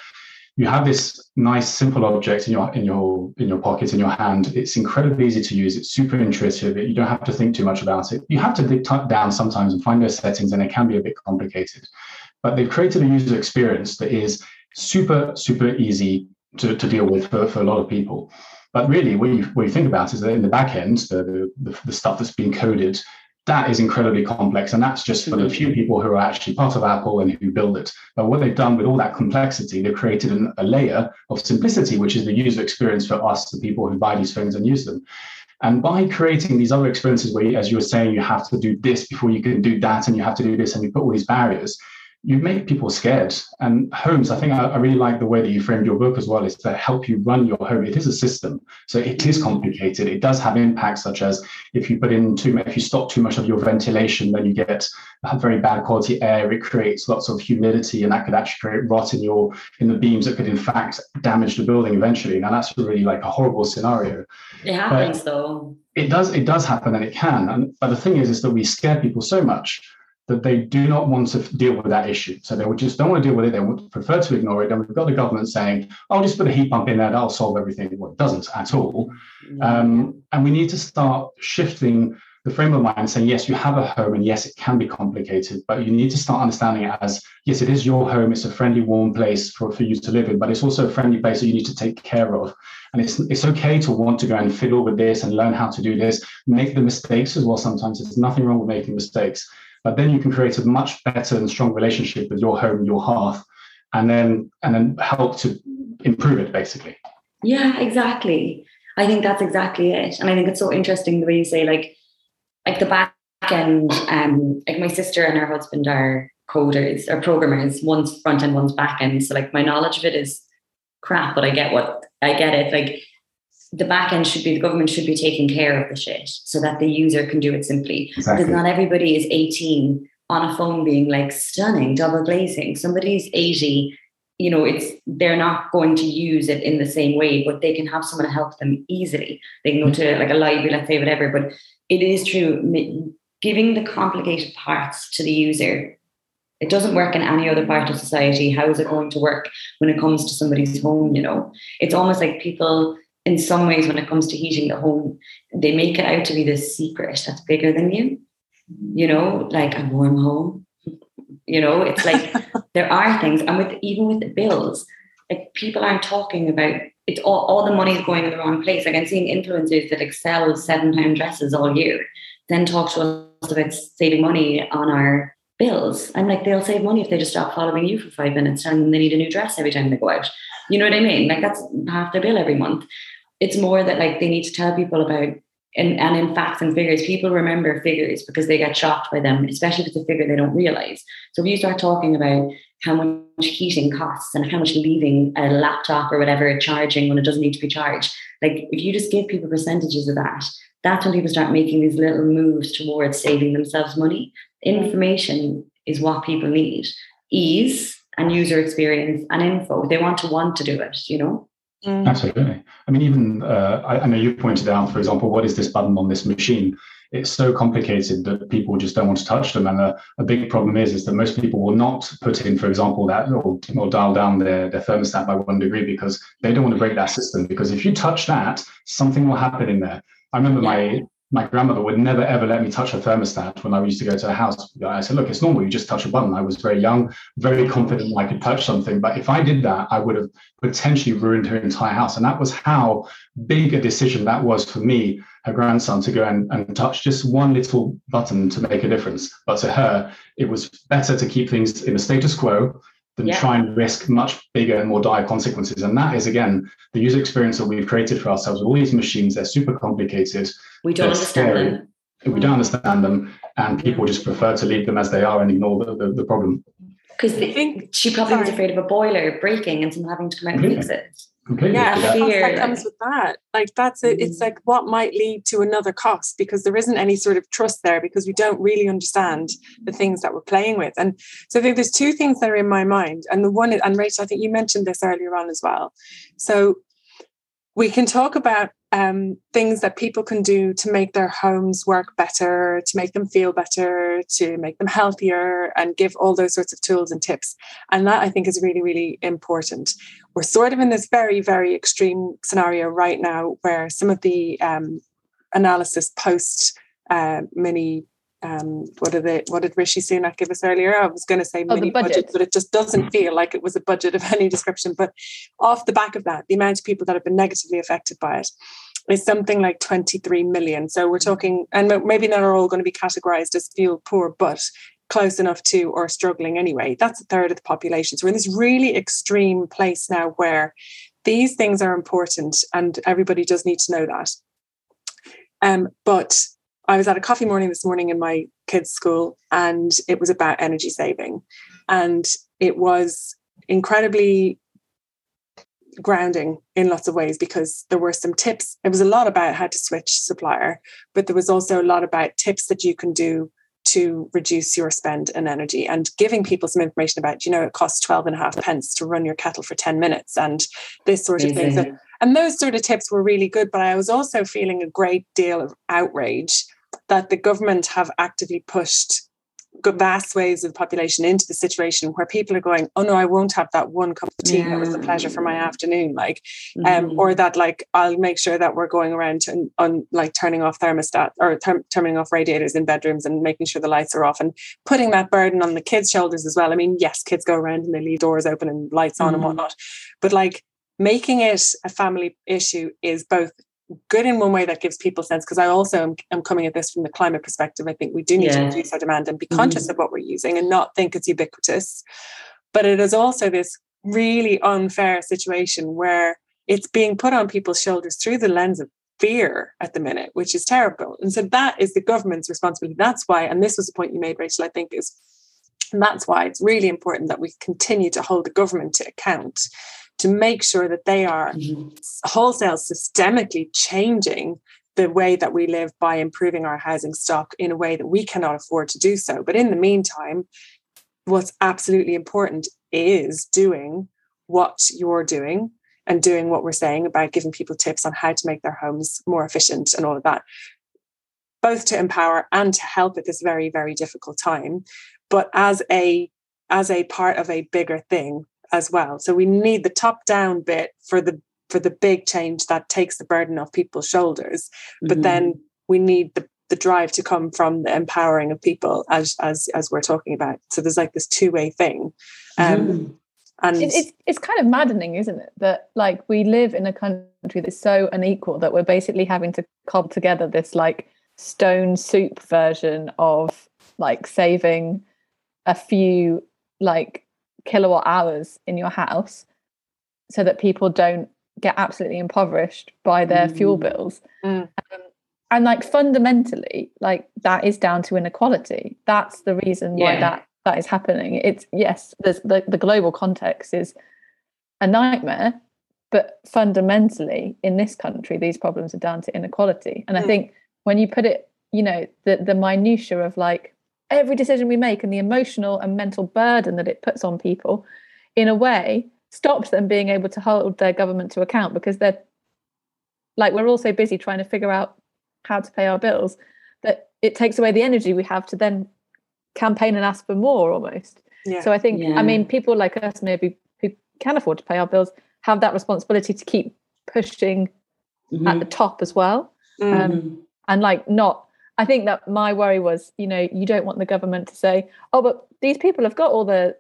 you have this nice simple object in your in your in your pocket in your hand it's incredibly easy to use it's super intuitive you don't have to think too much about it you have to dig down sometimes and find those settings and it can be a bit complicated but they've created a user experience that is super, super easy to, to deal with for, for a lot of people. But really, what you, what you think about is that in the back end, the, the, the stuff that's being coded, that is incredibly complex. And that's just for the few mm-hmm. people who are actually part of Apple and who build it. But what they've done with all that complexity, they've created an, a layer of simplicity, which is the user experience for us, the people who buy these phones and use them. And by creating these other experiences where, as you were saying, you have to do this before you can do that, and you have to do this, and you put all these barriers, you make people scared. And homes, I think I, I, really like the way that you framed your book as well, is to help you run your home. It is a system. So it is complicated. It does have impacts such as if you put in too much, if you stop too much of your ventilation, then you get very bad quality air. It creates lots of humidity and that could actually create rot in your in the beams that could in fact damage the building eventually. Now that's really like a horrible scenario. It happens but though. It does, it does happen and it can. And but the thing is, is that we scare people so much that they do not want to deal with that issue. So they would just don't want to deal with it. They would prefer to ignore it. And we've got the government saying, "I'll just put a heat pump in there. That'll solve everything." Well, it doesn't at all. Um, and we need to start shifting the frame of mind and saying, yes, you have a home, and yes, it can be complicated, but you need to start understanding it as yes, it is your home. It's a friendly, warm place for, for you to live in, but it's also a friendly place that you need to take care of. And it's it's okay to want to go and fiddle with this and learn how to do this, make the mistakes as well. Sometimes there's nothing wrong with making mistakes but then you can create a much better and strong relationship with your home, your hearth, and then and then help to improve it basically. Yeah, exactly. I think that's exactly it. And I think it's so interesting the way you say like like the back end, um, like my sister and her husband are coders or programmers, one's front end, one's back end. So like my knowledge of it is crap, but I get what I get it. Like the back end should be the government should be taking care of the shit so that the user can do it simply. Exactly. Because not everybody is 18 on a phone being like stunning, double glazing. Somebody's 80, you know, it's they're not going to use it in the same way, but they can have someone help them easily. They can go to like a library, let's say, whatever. But it is true, giving the complicated parts to the user. It doesn't work in any other part of society. How is it going to work when it comes to somebody's home? You know, it's almost like people in some ways, when it comes to heating the home, they make it out to be this secret that's bigger than you. You know, like a warm home. You know, it's like *laughs* there are things, and with even with the bills, like people aren't talking about it's all, all the money is going in the wrong place. Like I'm seeing influencers that excel seven pound dresses all year, then talk to us about saving money on our bills. I'm like, they'll save money if they just stop following you for five minutes and they need a new dress every time they go out. You know what I mean? Like that's half their bill every month it's more that like they need to tell people about and, and in facts and figures, people remember figures because they get shocked by them, especially if it's a figure they don't realize. So if you start talking about how much heating costs and how much leaving a laptop or whatever charging when it doesn't need to be charged. Like if you just give people percentages of that, that's when people start making these little moves towards saving themselves money. Information is what people need. Ease and user experience and info. They want to want to do it, you know? Mm. Absolutely. I mean, even uh, I, I, know you pointed out, for example, what is this button on this machine? It's so complicated that people just don't want to touch them. And a, a big problem is, is that most people will not put in, for example, that or, or dial down their, their thermostat by one degree because they don't want to break that system. Because if you touch that, something will happen in there. I remember yeah. my my grandmother would never ever let me touch a thermostat when I used to go to her house. I said, look, it's normal. You just touch a button. I was very young, very confident I could touch something. But if I did that, I would have potentially ruined her entire house. And that was how big a decision that was for me, her grandson, to go and, and touch just one little button to make a difference. But to her, it was better to keep things in the status quo than yeah. try and risk much bigger and more dire consequences. And that is, again, the user experience that we've created for ourselves with all these machines. They're super complicated. We don't understand scary. them. We don't mm. understand them. And people just prefer to leave them as they are and ignore the, the, the problem. Because she probably sorry. was afraid of a boiler breaking and someone having to come out and fix it. Completely. Yeah, yeah. Fear, that comes with that. Like that's it. It's mm. like what might lead to another cost because there isn't any sort of trust there because we don't really understand the things that we're playing with. And so I think there's two things that are in my mind. And the one is, and Rachel, I think you mentioned this earlier on as well. So we can talk about um, things that people can do to make their homes work better, to make them feel better, to make them healthier, and give all those sorts of tools and tips. And that I think is really, really important. We're sort of in this very, very extreme scenario right now where some of the um, analysis post uh, mini um, what did they, what did Rishi Sunak give us earlier? I was going to say oh, mini budget. budget. but it just doesn't feel like it was a budget of *laughs* any description. But off the back of that, the amount of people that have been negatively affected by it is something like 23 million. So we're talking, and maybe not all going to be categorized as fuel poor, but close enough to or struggling anyway. That's a third of the population. So we're in this really extreme place now where these things are important and everybody does need to know that. Um, but I was at a coffee morning this morning in my kids' school and it was about energy saving. And it was incredibly grounding in lots of ways because there were some tips. It was a lot about how to switch supplier, but there was also a lot about tips that you can do to reduce your spend and energy and giving people some information about, you know, it costs 12 and a half pence to run your kettle for 10 minutes and this sort of thing. So, and those sort of tips were really good, but I was also feeling a great deal of outrage that the government have actively pushed vast waves of the population into the situation where people are going, oh no, I won't have that one cup of tea yeah. that was the pleasure for my afternoon, like, um, mm-hmm. um, or that like I'll make sure that we're going around and on like turning off thermostat or turning off radiators in bedrooms and making sure the lights are off and putting that burden on the kids' shoulders as well. I mean, yes, kids go around and they leave doors open and lights on mm-hmm. and whatnot, but like making it a family issue is both good in one way that gives people sense because I also am, am, coming at this from the climate perspective. I think we do need yeah. to reduce our demand and be mm-hmm. conscious of what we're using and not think it's ubiquitous. But it is also this really unfair situation where it's being put on people's shoulders through the lens of fear at the minute, which is terrible. And so that is the government's responsibility. That's why, and this was the point you made, Rachel, I think is and that's why it's really important that we continue to hold the government to account to make sure that they are mm-hmm. wholesale systemically changing the way that we live by improving our housing stock in a way that we cannot afford to do so. But in the meantime, what's absolutely important is doing what you're doing and doing what we're saying about giving people tips on how to make their homes more efficient and all of that, both to empower and to help at this very, very difficult time. But as a as a part of a bigger thing as well. So we need the top down bit for the for the big change that takes the burden off people's shoulders. Mm-hmm. But then we need the the drive to come from the empowering of people as as as we're talking about. So there's like this two way thing. Um, mm-hmm. And it's it's kind of maddening, isn't it? That like we live in a country that's so unequal that we're basically having to cobble together this like stone soup version of like saving a few like kilowatt hours in your house so that people don't get absolutely impoverished by their mm. fuel bills. Mm. Um, and like fundamentally, like that is down to inequality. That's the reason yeah. why that that is happening. It's yes, there's the, the global context is a nightmare, but fundamentally in this country, these problems are down to inequality. And mm. I think when you put it, you know, the the minutia of like every decision we make and the emotional and mental burden that it puts on people, in a way, stops them being able to hold their government to account because they're like we're all so busy trying to figure out how to pay our bills that it takes away the energy we have to then campaign and ask for more almost. Yeah. So I think, yeah. I mean, people like us maybe who can afford to pay our bills have that responsibility to keep pushing mm-hmm. at the top as well. Mm-hmm. Um, and like not, I think that my worry was, you know, you don't want the government to say, oh, but these people have got all the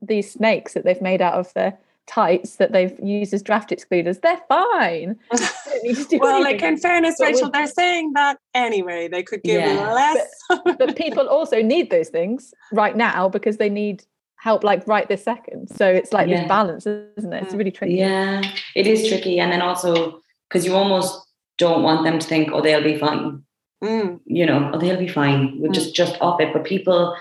these snakes that they've made out of their tights that they've used as draft excluders, they're fine. *laughs* well, like in fairness, but Rachel, they're saying that anyway. They could give yeah. less. but, but people also need those things right now because they need help like right this second. So it's like yeah. this balance, isn't it? It's really tricky. Yeah, it is tricky. And then also because you almost don't want them to think, oh, they'll be fine. Mm. You know, oh, they'll be fine. We'll mm. just just up it. But people,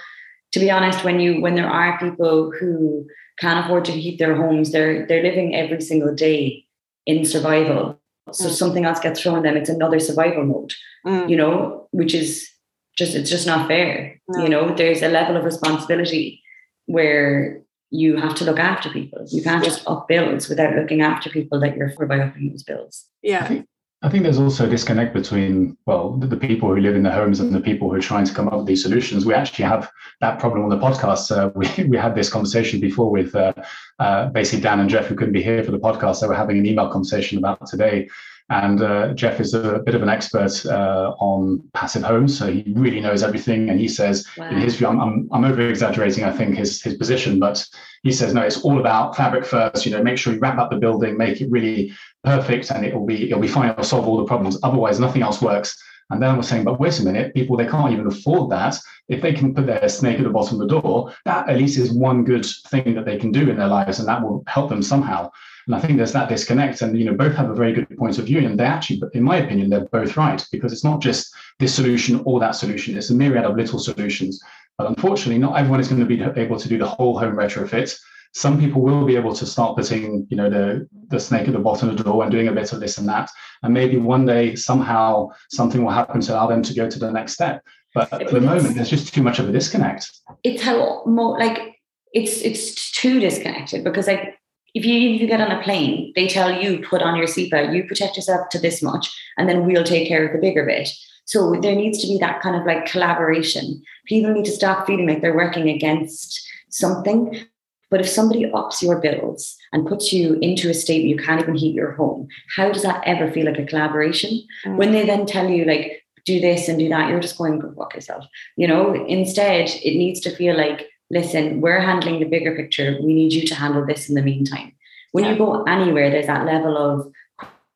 to be honest, when you when there are people who can't afford to heat their homes. They're they're living every single day in survival. So mm. something else gets thrown at them. It's another survival mode. Mm. You know, which is just it's just not fair. No. You know, there's a level of responsibility where you have to look after people. You can't just up bills without looking after people that you're for by upping those bills. Yeah. I think there's also a disconnect between, well, the, the, people who live in the homes and the people who are trying to come up with these solutions. We actually have that problem on the podcast. Uh, *laughs* we, we had this conversation before with uh, uh, basically Dan and Jeff, who couldn't be here for the podcast. They were having an email conversation about today. And uh, Jeff is a bit of an expert uh, on passive homes, so he really knows everything. And he says, wow. in his view, I'm, I'm, I'm over exaggerating, I think, his, his position, but he says, no, it's all about fabric first. You know, make sure you wrap up the building, make it really perfect and it'll be it'll be fine it'll solve all the problems otherwise nothing else works and then I was saying, but wait a minute, people, they can't even afford that. If they can put their snake at the bottom of the door, that at least is one good thing that they can do in their lives, and that will help them somehow. And I think there's that disconnect. And you know, both have a very good point of view. And they actually, in my opinion, they're both right, because it's not just this solution or that solution, it's a myriad of little solutions. But unfortunately, not everyone is going to be able to do the whole home retrofit some people will be able to start putting, you know, the the snake at the bottom of the door and doing a bit of this and that. And maybe one day somehow something will happen to allow them to go to the next step. But at the moment, there's just too much of a disconnect. It's how more like it's it's too disconnected because like if you if you get on a plane, they tell you put on your seatbelt, you protect yourself to this much, and then we'll take care of the bigger bit. So there needs to be that kind of like collaboration. People need to stop feeling like they're working against something but if somebody ups your bills and puts you into a state where you can't even heat your home, how does that ever feel like a collaboration? Mm. When they then tell you, like, do this and do that, you're just going, go fuck yourself. You know, instead, it needs to feel like, listen, we're handling the bigger picture. We need you to handle this in the meantime. When yeah. you go anywhere, there's that level of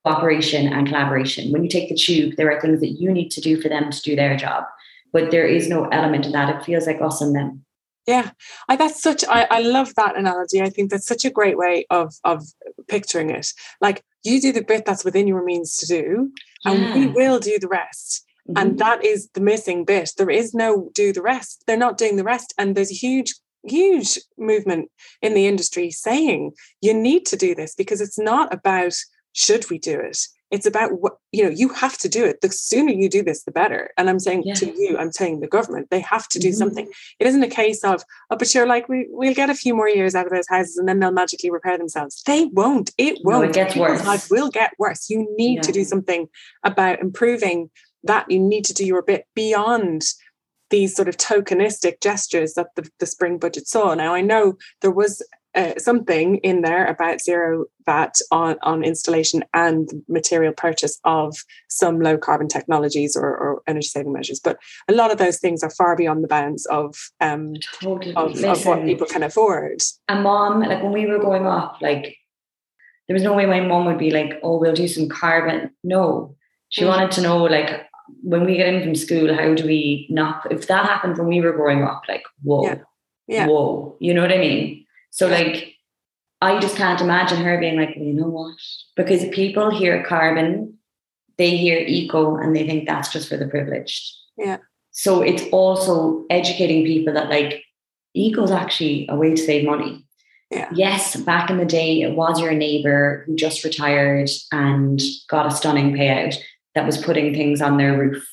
cooperation and collaboration. When you take the tube, there are things that you need to do for them to do their job. But there is no element of that. It feels like us and them. Yeah, I, that's such. I, I love that analogy. I think that's such a great way of of picturing it. Like you do the bit that's within your means to do, yeah. and we will do the rest. Mm-hmm. And that is the missing bit. There is no do the rest. They're not doing the rest, and there's a huge huge movement in the industry saying you need to do this because it's not about should we do it it's about what you know you have to do it the sooner you do this the better and i'm saying yeah. to you i'm saying the government they have to do mm-hmm. something it isn't a case of oh but you're like we, we'll get a few more years out of those houses and then they'll magically repair themselves they won't it won't no, it gets worse life will get worse you need yeah. to do something about improving that you need to do your bit beyond these sort of tokenistic gestures that the, the spring budget saw now i know there was uh, something in there about zero VAT on, on installation and material purchase of some low carbon technologies or, or, energy saving measures. But a lot of those things are far beyond the bounds of um, totally. of, of, what people can afford. And mom, like when we were going up, like there was no way my mom would be like, "Oh, we'll do some carbon." No, she mm. wanted to know like when we get in from school, how do we not? If that happened when we were growing up, like whoa, yeah. Yeah. whoa, you know what I mean? So like I just can't imagine her being like, well, you know what? Because people hear carbon, they hear eco, and they think that's just for the privileged. Yeah. So it's also educating people that like eco is actually a way to save money. Yeah. Yes, back in the day, it was your neighbor who just retired and got a stunning payout that was putting things on their roof.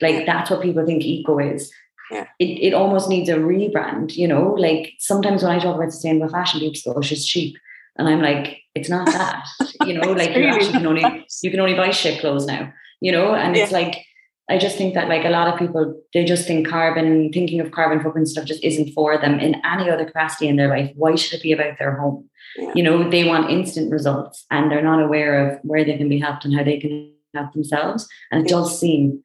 Like that's what people think eco is. Yeah. It, it almost needs a rebrand, you know. Like sometimes when I talk about sustainable fashion, people go, oh, she's cheap. And I'm like, it's not that. you know, *laughs* like you actually can only you can only buy shit clothes now, you know, and it's like I just think that like a lot of people, they just think carbon, thinking of carbon footprint stuff just isn't for them in any other capacity in their life. Why should it be about their home? Yeah. You know, they want instant results and they're not aware of where they can be helped and how they can help themselves. And it does seem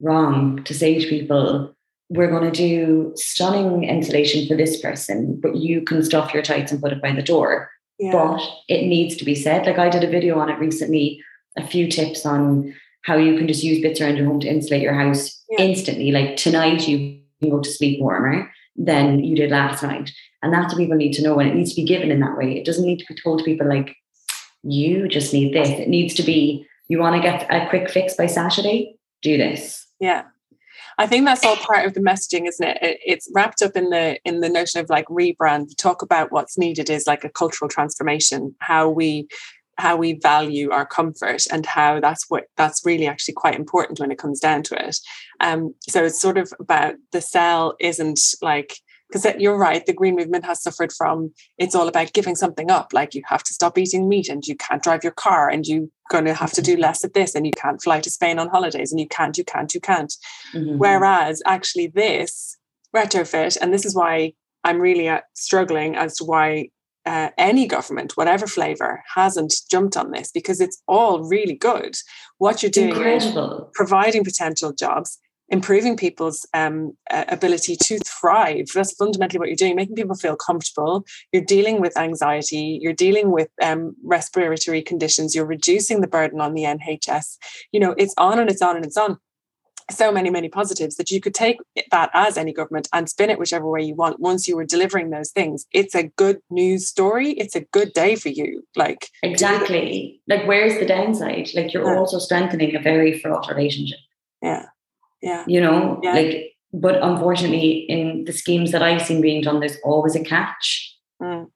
wrong to say to people, we're going to do stunning insulation for this person, but you can stuff your tights and put it by the door. Yeah. But it needs to be said. Like I did a video on it recently, a few tips on how you can just use bits around your home to insulate your house Yeah. instantly. Like tonight, you can go to sleep warmer than you did last night. And that's what people need to know. And it needs to be given in that way. It doesn't need to be told to people like, you just need this. It needs to be, you want to get a quick fix by Saturday? Do this. Yeah. I think that's all part of the messaging, isn't it? it? It's wrapped up in the in the notion of like rebrand. Talk about what's needed is like a cultural transformation, how we how we value our comfort and how that's what that's really actually quite important when it comes down to it. Um, so it's sort of about the sell isn't like because you're right, the green movement has suffered from it's all about giving something up. Like you have to stop eating meat and you can't drive your car and you're going to have to do less of this and you can't fly to Spain on holidays and you can't, you can't, you can't. Mhm. Whereas actually this retrofit, and this is why I'm really uh, struggling as to why uh, any government, whatever flavor, hasn't jumped on this because it's all really good. What you're doing is Incredible. providing potential jobs, improving people's um, ability to thrive. That's fundamentally what you're doing, making people feel comfortable. You're dealing with anxiety, you're dealing with um, respiratory conditions, you're reducing the burden on the NHS. You know, it's on and it's on and it's on. So many, many positives that you could take that as any government and spin it whichever way you want. Once you were delivering those things, it's a good news story. It's a good day for you. Like, Exactly. Like, where's the downside? Like, you're Yeah. also strengthening a very fraught relationship, yeah, yeah, you know? Yeah. Like, but unfortunately, in the schemes that I've seen being done, there's always a catch. Mm.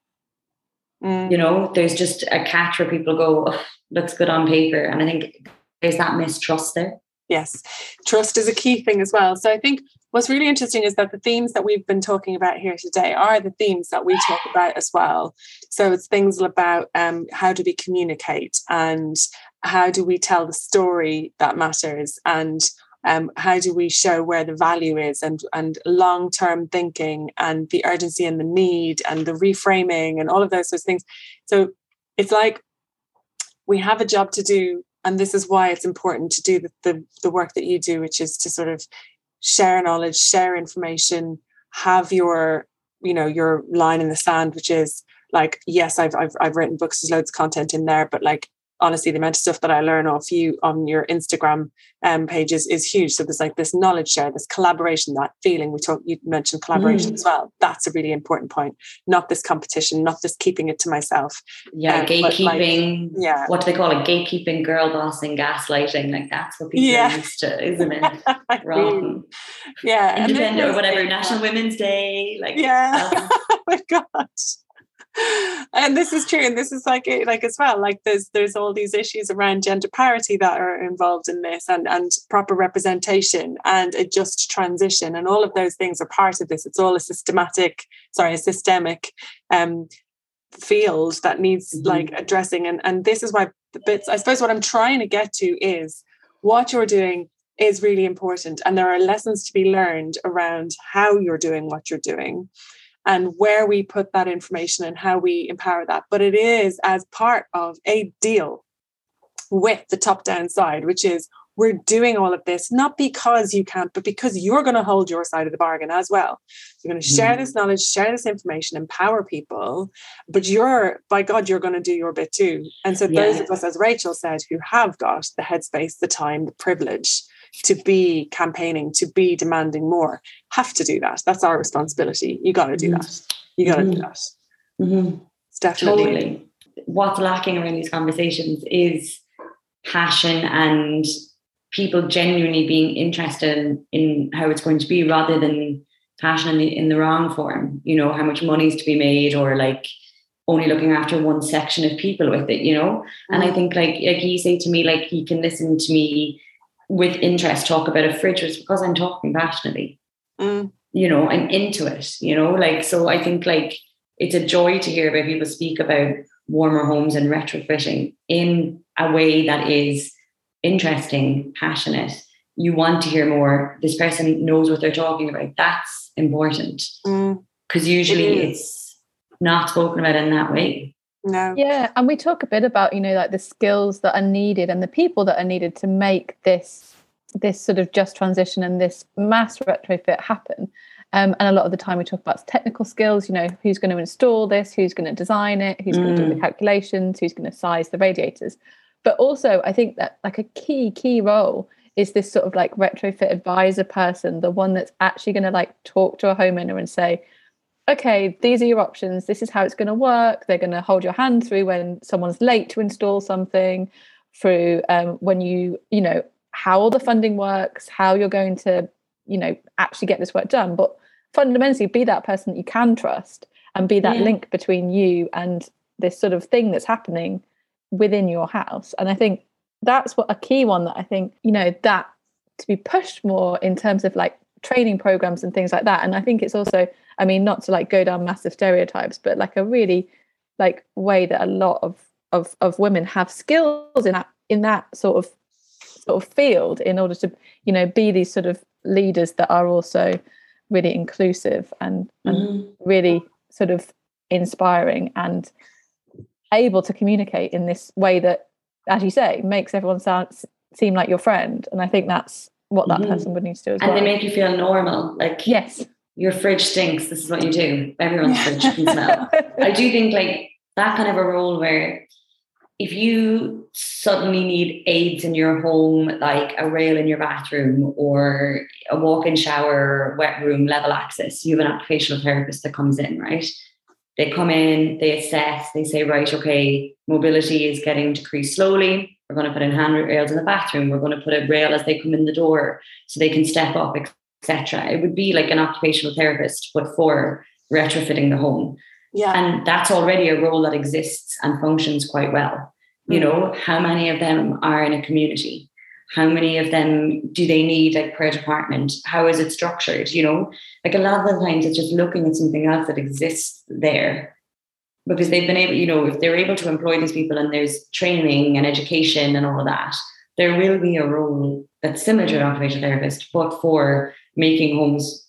Mm. You know, there's just a catch where people go, oh, looks good on paper. And I think there's that mistrust there. Yes, trust is a key thing as well. So I think what's really interesting is that the themes that we've been talking about here today are the themes that we talk about as well. So it's things about um, how do we communicate and how do we tell the story that matters and um, how do we show where the value is and and long term thinking and the urgency and the need and the reframing and all of those sorts of things. So it's like we have a job to do and this is why it's important to do the, the, the work that you do which is to sort of share knowledge share information have your you know your line in the sand which is like yes i've i've, I've written books there's loads of content in there but like honestly the amount of stuff that i learn off you on your instagram um, pages is huge so there's like this knowledge share this collaboration that feeling we talked you mentioned collaboration Mm. as well that's a really important point not this competition not just keeping it to myself Yeah, Um, but, like, gatekeeping. yeah What do they call it? Gatekeeping, girl bossing, gaslighting. Like, that's what people Yeah. are used to, isn't it? *laughs* Wrong. yeah and then Independent or whatever, *laughs* National Women's Day. Like, yeah um, *laughs* oh my gosh and this is true and this is like it like as well like there's there's all these issues around gender parity that are involved in this and and proper representation and a just transition and all of those things are part of this it's all a systematic sorry a systemic um field that needs Mhm. like addressing and and this is why the bits i suppose what i'm trying to get to is what you're doing is really important and there are lessons to be learned around how you're doing what you're doing and where we put that information and how we empower that. But it is as part of a deal with the top down side which is we're doing all of this not because you can't but because you're going to hold your side of the bargain as well. You're going to share Mhm. this knowledge share this information empower people but you're by god you're going to do your bit too. And so those of us as rachel said who have got the headspace the time the privilege to be campaigning to be demanding more have to do that that's our responsibility you got to do Mhm. that you got to do Mhm. that mhm. it's definitely Totally. What's lacking around these conversations is passion and people genuinely being interested in, in how it's going to be rather than passion in the, in the wrong form, you know, how much money is to be made or like only looking after one section of people with it, you know? Mm. And I mm. think like like you say to me, like you can listen to me with interest talk about a fridge, it's because I'm talking passionately. Mm. You know, I'm into it, you know, like so I think like it's a joy to hear about people speak about warmer homes and retrofitting in a way that is interesting, passionate. You want to hear more. This person knows what they're talking about. That's important. Because mm. usually it it's not spoken about in that way. No. Yeah. And we talk a bit about, you know, like the skills that are needed and the people that are needed to make this this sort of just transition and this mass retrofit happen. Um, and a lot of the time we talk about technical skills, you know, who's going to install this, who's going to design it, who's mm. going to do the mm. calculations, who's going to size the radiators. But also, I think that like a key, key role is this sort of like retrofit advisor person, the one that's actually going to like talk to a homeowner and say, okay, these are your options. This is how it's going to work. They're going to hold your hand through when someone's late to install something, through um, when you, you know, how all the funding works, how you're going to, you know, actually get this work done. But fundamentally, be that person that you can trust and be that yeah. link between you and this sort of thing that's happening within your house. And I think that's what a key one that I think, you know, that to be pushed more in terms of like training programs and things like that. And I think it's also, I mean, not to like go down massive stereotypes, but like a really like way that a lot of of of women have skills in that in that sort of sort of field in order to, you know, be these sort of leaders that are also really inclusive and, and mm. really sort of inspiring and able to communicate in this way that, as you say, makes everyone sound seem like your friend. And I think that's what that mm-hmm. person would need to do as and well. And they make you feel normal. Like yes, your fridge stinks. This is what you do. Everyone's fridge can smell. *laughs* I do think like that kind of a role where if you suddenly need aids in your home, like a rail in your bathroom or a walk-in shower, wet room, level access, you have an occupational therapist that comes in, right? They come in, they assess, they say, right, okay, mobility is getting decreased slowly. We're going to put in handrails in the bathroom. We're going to put a rail as they come in the door so they can step up, etc. It would be like an occupational therapist, but for retrofitting the home. Yeah. And that's already a role that exists and functions quite well. You mm. know, how many of them are in a community? How many of them do they need like per department? How is it structured? You know, like a lot of the times it's just looking at something else that exists there because they've been able, you know, if they're able to employ these people and there's training and education and all of that, there will be a role that's similar to an occupational therapist, but for making homes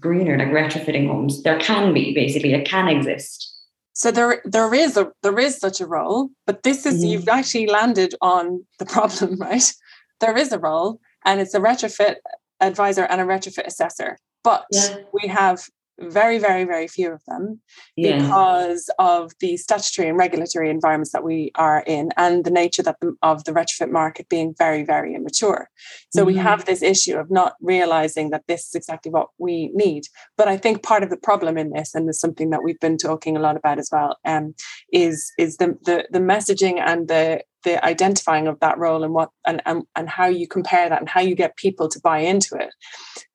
greener, like retrofitting homes. There can be basically, it can exist. So there, there is a there is such a role, but this is mm. you've actually landed on the problem, *laughs* right? There is a role, and it's a retrofit advisor and a retrofit assessor. But yeah. we have very, very, very few of them yeah. because of the statutory and regulatory environments that we are in and the nature that the, of the retrofit market being very, very immature. So mm-hmm. we have this issue of not realizing that this is exactly what we need. But I think part of the problem in this, and there's something that we've been talking a lot about as well, um, is is the, the the messaging and the the identifying of that role and what and, and and how you compare that and how you get people to buy into it.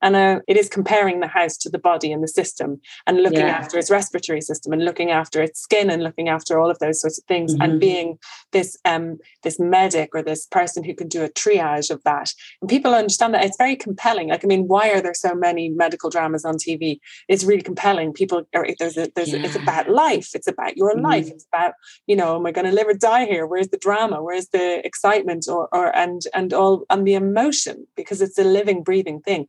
And uh, it is comparing the house to the body and the system and looking yeah. after its respiratory system and looking after its skin and looking after all of those sorts of things mm-hmm. and being this um this medic or this person who can do a triage of that. And people understand that it's very compelling. Like i mean why are there so many medical dramas on tv it's really compelling. People are there's a there's yeah. a, it's about life. It's about your mm-hmm. life it's about you know am i going to live or die here? Where's the drama where's the excitement or or and and all and the emotion because it's a living breathing thing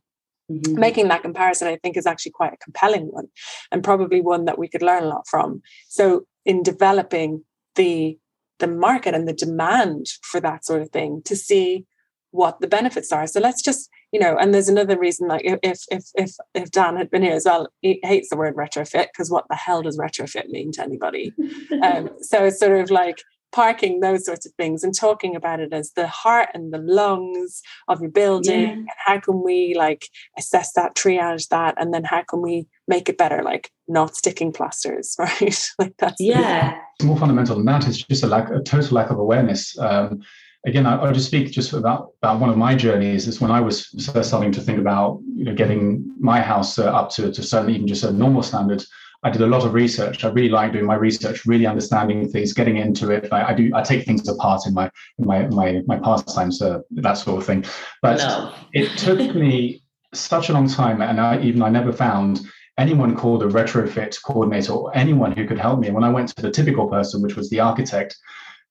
Mm-hmm. Making that comparison, I think, is actually quite a compelling one and probably one that we could learn a lot from. So, in developing the the market and the demand for that sort of thing to see what the benefits are. So let's just, you know, and there's another reason, like if if if if Dan had been here as well, he hates the word retrofit because what the hell does retrofit mean to anybody? *laughs* um, so it's sort of like parking those sorts of things and talking about it as the heart and the lungs of your building yeah. and how can we like assess that triage that and then how can we make it better like not sticking plasters *laughs* right like that's yeah more fundamental than that it's just a lack a total lack of awareness um, again, I, will just speak just about, about one of my journeys. Is when I was starting to think about you know getting my house uh, up to to certainly even just a normal standard. I did a lot of research. I really like doing my research, really understanding things, getting into it. I, I do. I take things apart in my in my my my pastimes, uh, that sort of thing. But no. it took me such a long time, and I even I never found anyone called a retrofit coordinator or anyone who could help me. And when I went to the typical person, which was the architect,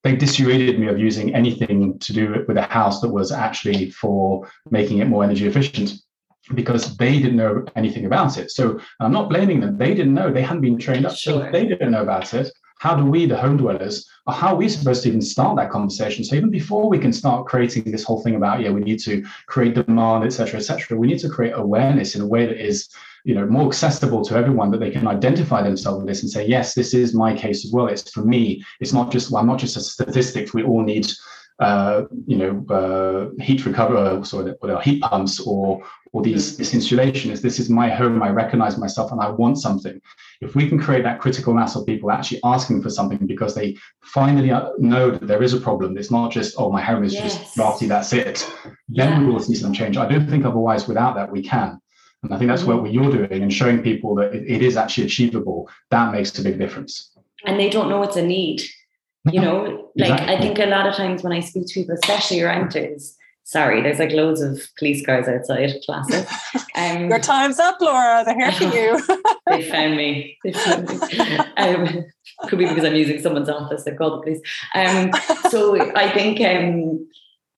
they dissuaded me of using anything to do with a house that was actually for making it more energy efficient because they didn't know anything about it. So I'm not blaming them. They didn't know. They hadn't been trained up. Sure. So they didn't know about it. How do we, the home dwellers, or how are we supposed to even start that conversation? So even before we can start creating this whole thing about, yeah, we need to create demand, et cetera, et cetera, we need to create awareness in a way that is you know more accessible to everyone that they can identify themselves with this and say yes this is my case as well it's for me it's not just well, i'm not just a statistic we all need uh, you know uh, heat recover sorry what heat pumps or or these mm-hmm. this insulation is this is my home i recognize myself and i want something if we can create that critical mass of people actually asking for something because they finally uh, know that there is a problem it's not just oh my home is yes. just drafty that's it then yeah. we will see some change i don't think otherwise without that we can and I think that's mm-hmm. what you're doing and showing people that it, it is actually achievable. That makes a big difference. And they don't know it's a need. You know, like exactly. I think a lot of times when I speak to people, especially renters, sorry, there's like loads of police cars outside classes. *laughs* Um, Your time's up, Laura. They're here for you. *laughs* they found me. They found me. Um, could be because I'm using someone's office. They called the police. Um, so I think um,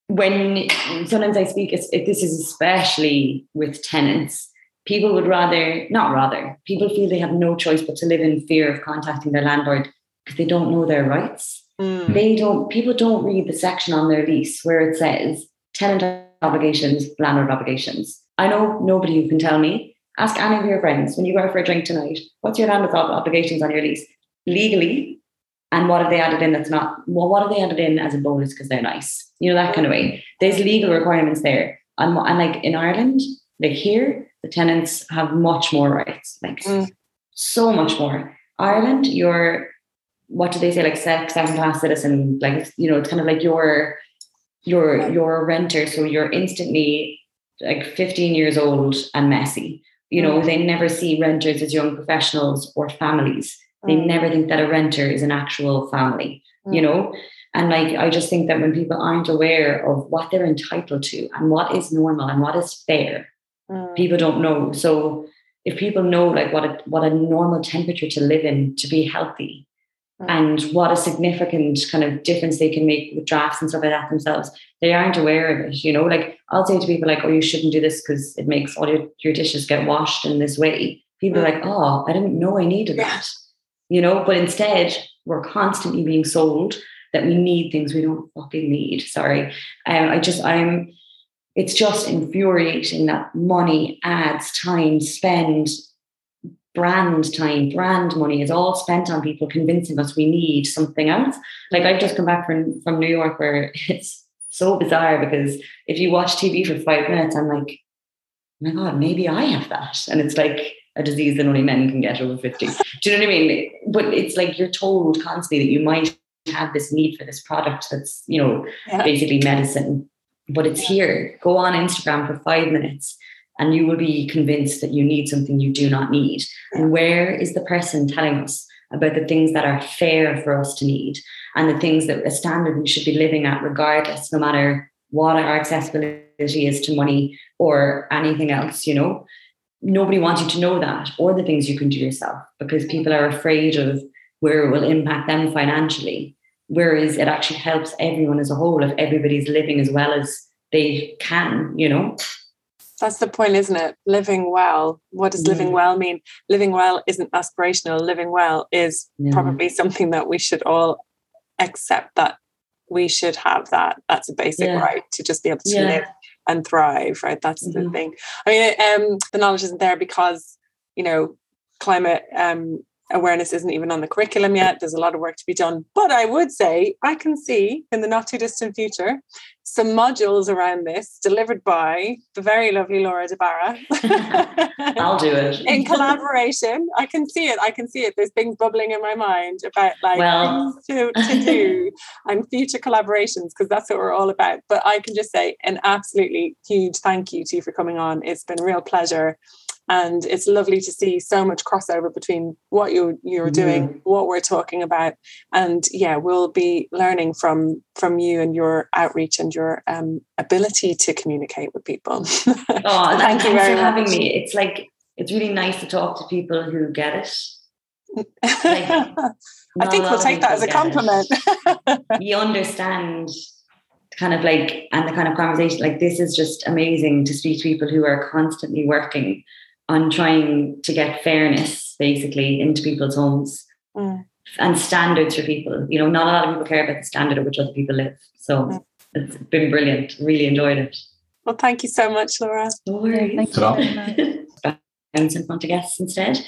when sometimes I speak, it's, it, this is especially with tenants people would rather, not rather, people feel they have no choice but to live in fear of contacting their landlord because they don't know their rights. Mm. They don't, people don't read the section on their lease where it says tenant obligations, landlord obligations. I know nobody who can tell me. Ask any of your friends when you go out for a drink tonight, what's your landlord obligations on your lease? Legally, and what have they added in that's not, well, what have they added in as a bonus because they're nice? You know, that kind of way. There's legal requirements there. And, and like in Ireland, like here, the tenants have much more rights, like mm. so much more. Ireland, you're what do they say, like second class citizen, like you know, it's kind of like you're you're you're a renter, so you're instantly like 15 years old and messy. You know, mm. they never see renters as young professionals or families. They mm. never think that a renter is an actual family, you mm. know? And like, I just think that when people aren't aware of what they're entitled to and what is normal and what is fair, Mm. People don't know. So if people know like what a what a normal temperature to live in to be healthy. And what a significant kind of difference they can make with drafts and stuff like that themselves, they aren't aware of it. You know, like I'll say to people like, oh, you shouldn't do this because it makes all your, your dishes get washed in this way. People mm. are like, oh, I didn't know I needed that. You know, but instead we're constantly being sold that we need things we don't fucking need. Sorry. Um, I just I'm it's just infuriating that money, ads, time, spend, brand time, brand money is all spent on people convincing us we need something else. Like I've just come back from, from New York where *laughs* it's so bizarre because if you watch TV for five minutes, I'm like, oh my God, maybe I have that. And it's like a disease that only men can get over 50. Do you know what I mean? But it's like you're told constantly that you might have this need for this product that's, you know, yeah. basically medicine but it's here. Go on Instagram for five minutes and you will be convinced that you need something you do not need. And where is the person telling us about the things that are fair for us to need and the things that a standard we should be living at, regardless, no matter what our accessibility is to money or anything else, you know? Nobody wants you to know that or the things you can do yourself because people are afraid of where it will impact them financially whereas it actually helps everyone as a whole if everybody's living as well as they can you know that's the point isn't it? Living well. What does living well mean? Living well isn't aspirational. Living well is probably something that we should all accept that we should have that. That's a basic yeah. right to just be able to yeah. live and thrive right? That's mm-hmm. the thing. I mean um, the knowledge isn't there because you know climate um, awareness isn't even on the curriculum yet. There's a lot of work to be done. But I would say I can see in the not too distant future some modules around this delivered by the very lovely Laura De Barra. *laughs* I'll do it. *laughs* in collaboration. I can see it. I can see it. There's things bubbling in my mind about like well, things to, to do *laughs* and future collaborations because that's what we're all about. But I can just say an absolutely huge thank you to you for coming on. It's been a real pleasure and it's lovely to see so much crossover between what you you're doing mm. what we're talking about and yeah we'll be learning from from you and your outreach and your um, ability to communicate with people *laughs* oh thank you very for much. having me it's like it's really nice to talk to people who get it like, *laughs* I think we'll take that as a compliment. *laughs* you understand kind of like and the kind of conversation like this is just amazing to speak to people who are constantly working on trying to get fairness basically into people's homes mm. and standards for people. You know, not a lot of people care about the standard at which other people live. So mm. it's been brilliant. Really enjoyed it. Well, thank you so much, Laura. No worries. Thank you. Bounce in front of guests instead.